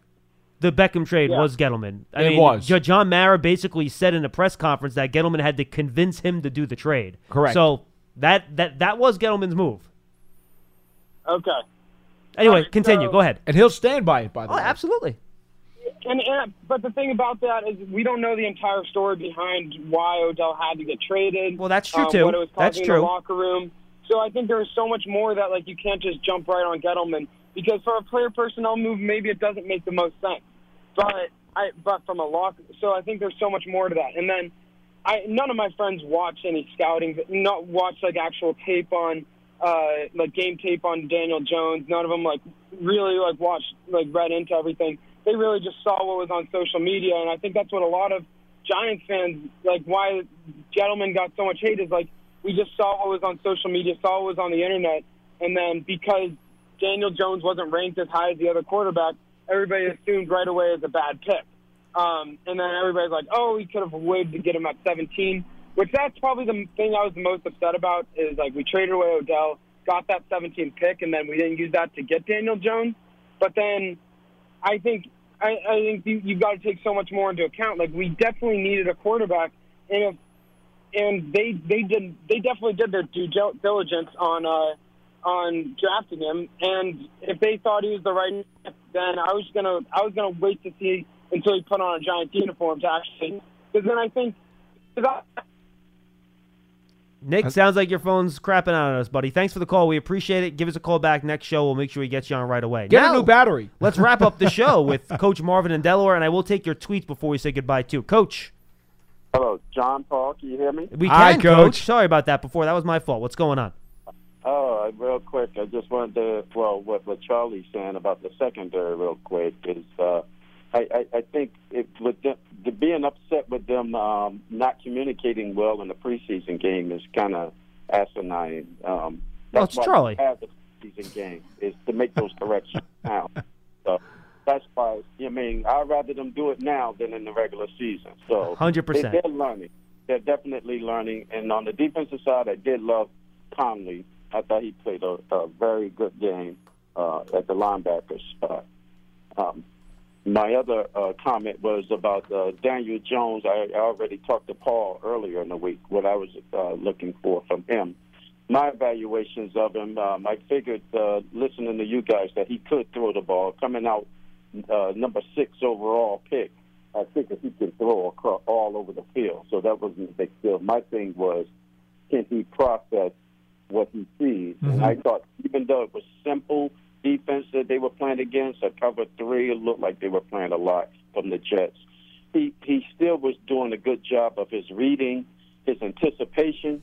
S1: The Beckham trade
S10: Yeah.
S1: was Gettleman. I
S2: It
S1: mean,
S2: was.
S1: John Mara basically said in a press conference that Gettleman had to convince him to do the trade.
S2: Correct.
S1: So that that that was Gettleman's move.
S10: Okay.
S1: Anyway,
S10: Alright,
S1: continue.
S10: so-
S1: Go ahead.
S2: And he'll stand by it, by the
S1: Oh,
S2: way.
S1: absolutely.
S10: And, and but the thing about that is we don't know the entire story behind why Odell had to get traded.
S1: Well, that's true,
S10: um,
S1: too.
S10: What it was
S1: That's
S10: causing
S1: true.
S10: the locker room. So I think there's so much more that like you can't just jump right on Gettleman because for a player personnel move, maybe it doesn't make the most sense. But I but from a locker so I think there's so much more to that. And then I none of my friends watch any scouting, not watch like actual tape on uh like game tape on Daniel Jones. None of them like really like watched like read into everything. They really just saw what was on social media, and I think that's what a lot of Giants fans like. Why Gettleman got so much hate is like we just saw what was on social media, saw what was on the internet, and then because Daniel Jones wasn't ranked as high as the other quarterback, everybody assumed right away as a bad pick. Um, and then everybody's like, oh, we could have waited to get him at 17, which that's probably the thing I was the most upset about is like we traded away Odell, got that 17 pick, and then we didn't use that to get Daniel Jones. But then I think I, I think you, you've got to take so much more into account. Like we definitely needed a quarterback, and if and they they did they definitely did their due diligence on uh, on drafting him. And if they thought he was the right, then I was gonna I was gonna wait to see until he put on a Giants uniform to actually. Because then I think. 'cause I,
S1: Nick, sounds like your phone's crapping out on us, buddy. Thanks for the call. We appreciate it. Give us a call back next show. We'll make sure we get you on right away.
S2: Get
S1: Now,
S2: a new battery.
S1: let's wrap up the show with Coach Marvin in Delaware, and I will take your tweets before we say goodbye, too. Coach,
S11: Hello, John Paul. Can you hear me?
S1: we
S2: Hi,
S1: can,
S2: Coach.
S1: Sorry about that before. That was my fault. What's going on?
S11: Oh, real quick, I just wanted to, well, what, what Charlie's saying about the secondary, real quick, is uh, I, I, I think it, with them, the being upset with them um, not communicating well in the preseason game is kind of asinine. Um,
S1: Well,
S11: that's
S1: it's
S11: why
S1: Charlie.
S11: we have the preseason game is to make those corrections now. So that's why I mean I'd rather them do it now than in the regular season. So
S1: 100%.
S11: they- they're learning. They're definitely learning. And on the defensive side, I did love Connelly. I thought he played a, a very good game uh, at the linebacker spot. Um, my other uh, comment was about uh, Daniel Jones. I, I already talked to Paul earlier in the week. What I was uh, looking for from him. My evaluations of him, um, I figured, uh, listening to you guys, that he could throw the ball. Coming out uh, number six overall pick, I figured he could throw all over the field. So that wasn't a big deal. My thing was, can he process what he sees? And I thought, even though it was simple defense that they were playing against, a cover three, it looked like they were playing a lot from the Jets. He he still was doing a good job of his reading, his anticipation.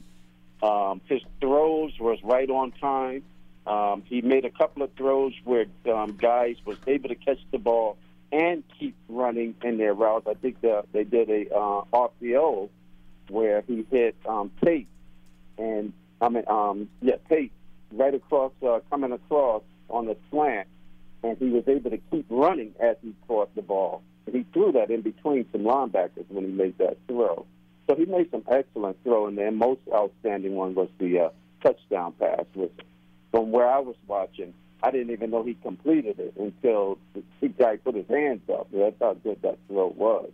S11: Um, his throws was right on time. Um, he made a couple of throws where um, guys was able to catch the ball and keep running in their routes. I think the, they did a uh, RPO where he hit um, Tate and I mean um, yeah Tate right across uh, coming across on the slant, and he was able to keep running as he caught the ball. And he threw that in between some linebackers when he made that throw. So he made some excellent throw, and the most outstanding one was the uh, touchdown pass. Which, from where I was watching, I didn't even know he completed it until the guy put his hands up. That's how good that throw was.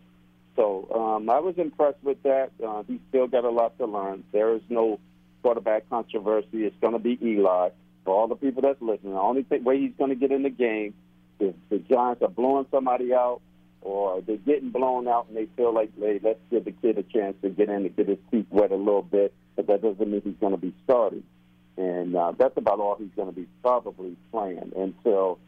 S11: So um, I was impressed with that. Uh, he's still got a lot to learn. There is no quarterback controversy. It's going to be Eli. For all the people that's listening, the only way he's going to get in the game is the Giants are blowing somebody out or they're getting blown out and they feel like, hey, let's give the kid a chance to get in and get his feet wet a little bit. But that doesn't mean he's going to be starting. And uh, that's about all he's going to be probably playing until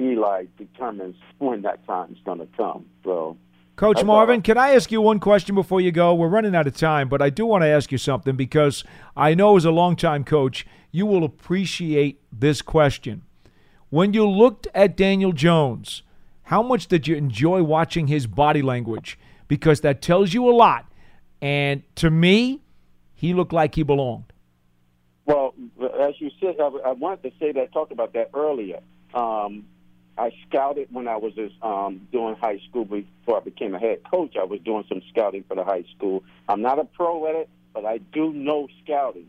S11: Eli determines when that time is going to come. So
S2: Coach
S11: That's
S2: Marvin, can I ask you one question before you go? We're running out of time, but I do want to ask you something because I know as a longtime coach, you will appreciate this question. When you looked at Daniel Jones, how much did you enjoy watching his body language? Because that tells you a lot. And to me, he looked like he belonged.
S11: Well, as you said, I, I wanted to say that, talk about that earlier. Um, I scouted when I was just, um, doing high school before I became a head coach. I was doing some scouting for the high school. I'm not a pro at it, but I do know scouting.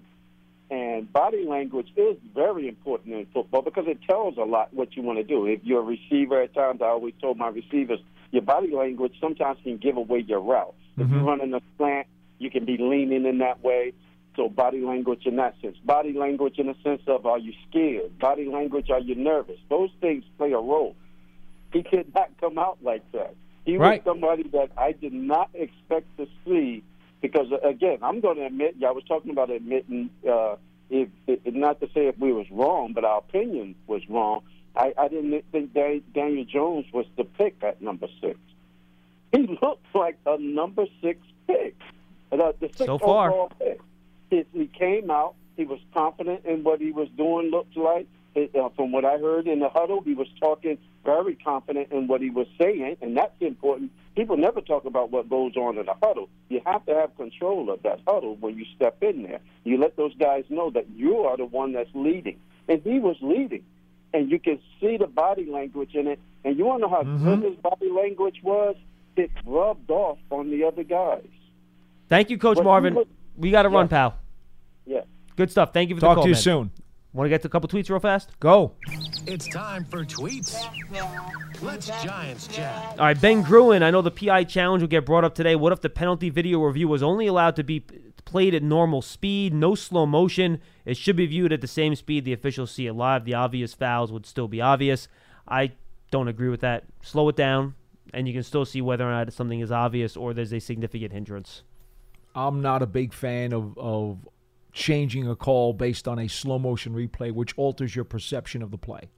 S11: And body language is very important in football because it tells a lot what you want to do. If you're a receiver, at times I always told my receivers, your body language sometimes can give away your route. If you're running a slant, you can be leaning in that way. So body language in that sense. Body language in the sense of are you scared? Body language, are you nervous? Those things play a role. he did not come out like that. He
S2: Right.
S11: was somebody that I did not expect to see because, again, I'm going to admit, yeah, I was talking about admitting, uh, if, if, not to say if we was wrong, but our opinion was wrong. I, I didn't think Daniel Jones was the pick at number six. He looked like a number six pick. The, the sixth
S1: So far.
S11: overall pick. He, he came out. He was confident in what he was doing. Looked like, It, uh, from what I heard in the huddle, he was talking very confident in what he was saying, and that's important. People never talk about what goes on in the huddle. You have to have control of that huddle when you step in there. You let those guys know that you are the one that's leading, and he was leading, and you can see the body language in it. And you want to know how
S1: Mm-hmm.
S11: good his body language was? It rubbed off on the other guys.
S1: Thank you, Coach
S11: But
S1: Marvin.
S11: was-
S1: we got to run, pal.
S11: Yeah.
S1: Good stuff. Thank you for the call.
S2: Talk to you
S1: man.
S2: soon.
S1: Want to get to a couple tweets real fast?
S2: Go.
S12: It's time for tweets. Let's Giants chat.
S1: All right, Ben Gruen. I know the PI challenge will get brought up today. What if the penalty video review was only allowed to be played at normal speed, no slow motion? It should be viewed at the same speed the officials see it live. The obvious fouls would still be obvious. I don't agree with that. Slow it down, and you can still see whether or not something is obvious or there's a significant hindrance.
S2: I'm not a big fan of, of changing a call based on a slow motion replay, which alters your perception of the play.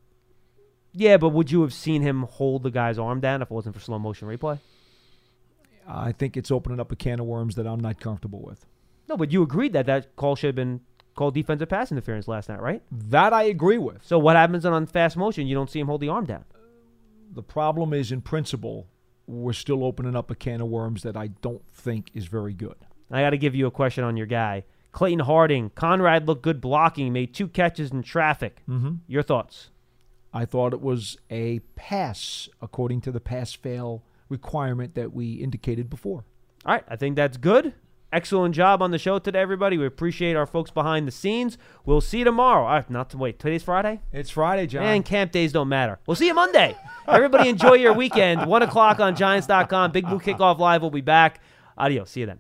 S1: Yeah, but would you have seen him hold the guy's arm down if it wasn't for slow motion replay?
S2: I think it's opening up a can of worms that I'm not comfortable with.
S1: No, but you agreed that that call should have been called defensive pass interference last night, right?
S2: That I agree with.
S1: So what happens on fast motion? You don't see him hold the arm down.
S2: The problem is, in principle, we're still opening up a can of worms that I don't think is very good.
S1: I got to give you a question on your guy. Clayton Harding. Conrad looked good blocking, made two catches in traffic.
S2: Mhm.
S1: Your thoughts?
S2: I thought it was a pass according to the pass fail requirement that we indicated before.
S1: All right, I think that's good. Excellent job on the show today, everybody. We appreciate our folks behind the scenes. We'll see you tomorrow. All right, not to wait. Today's Friday?
S2: It's Friday, John.
S1: And camp days don't matter. We'll see you Monday. Everybody enjoy your weekend. 1 o'clock on Giants.com. Big Blue Kickoff Live We'll be back. Adios. See you then.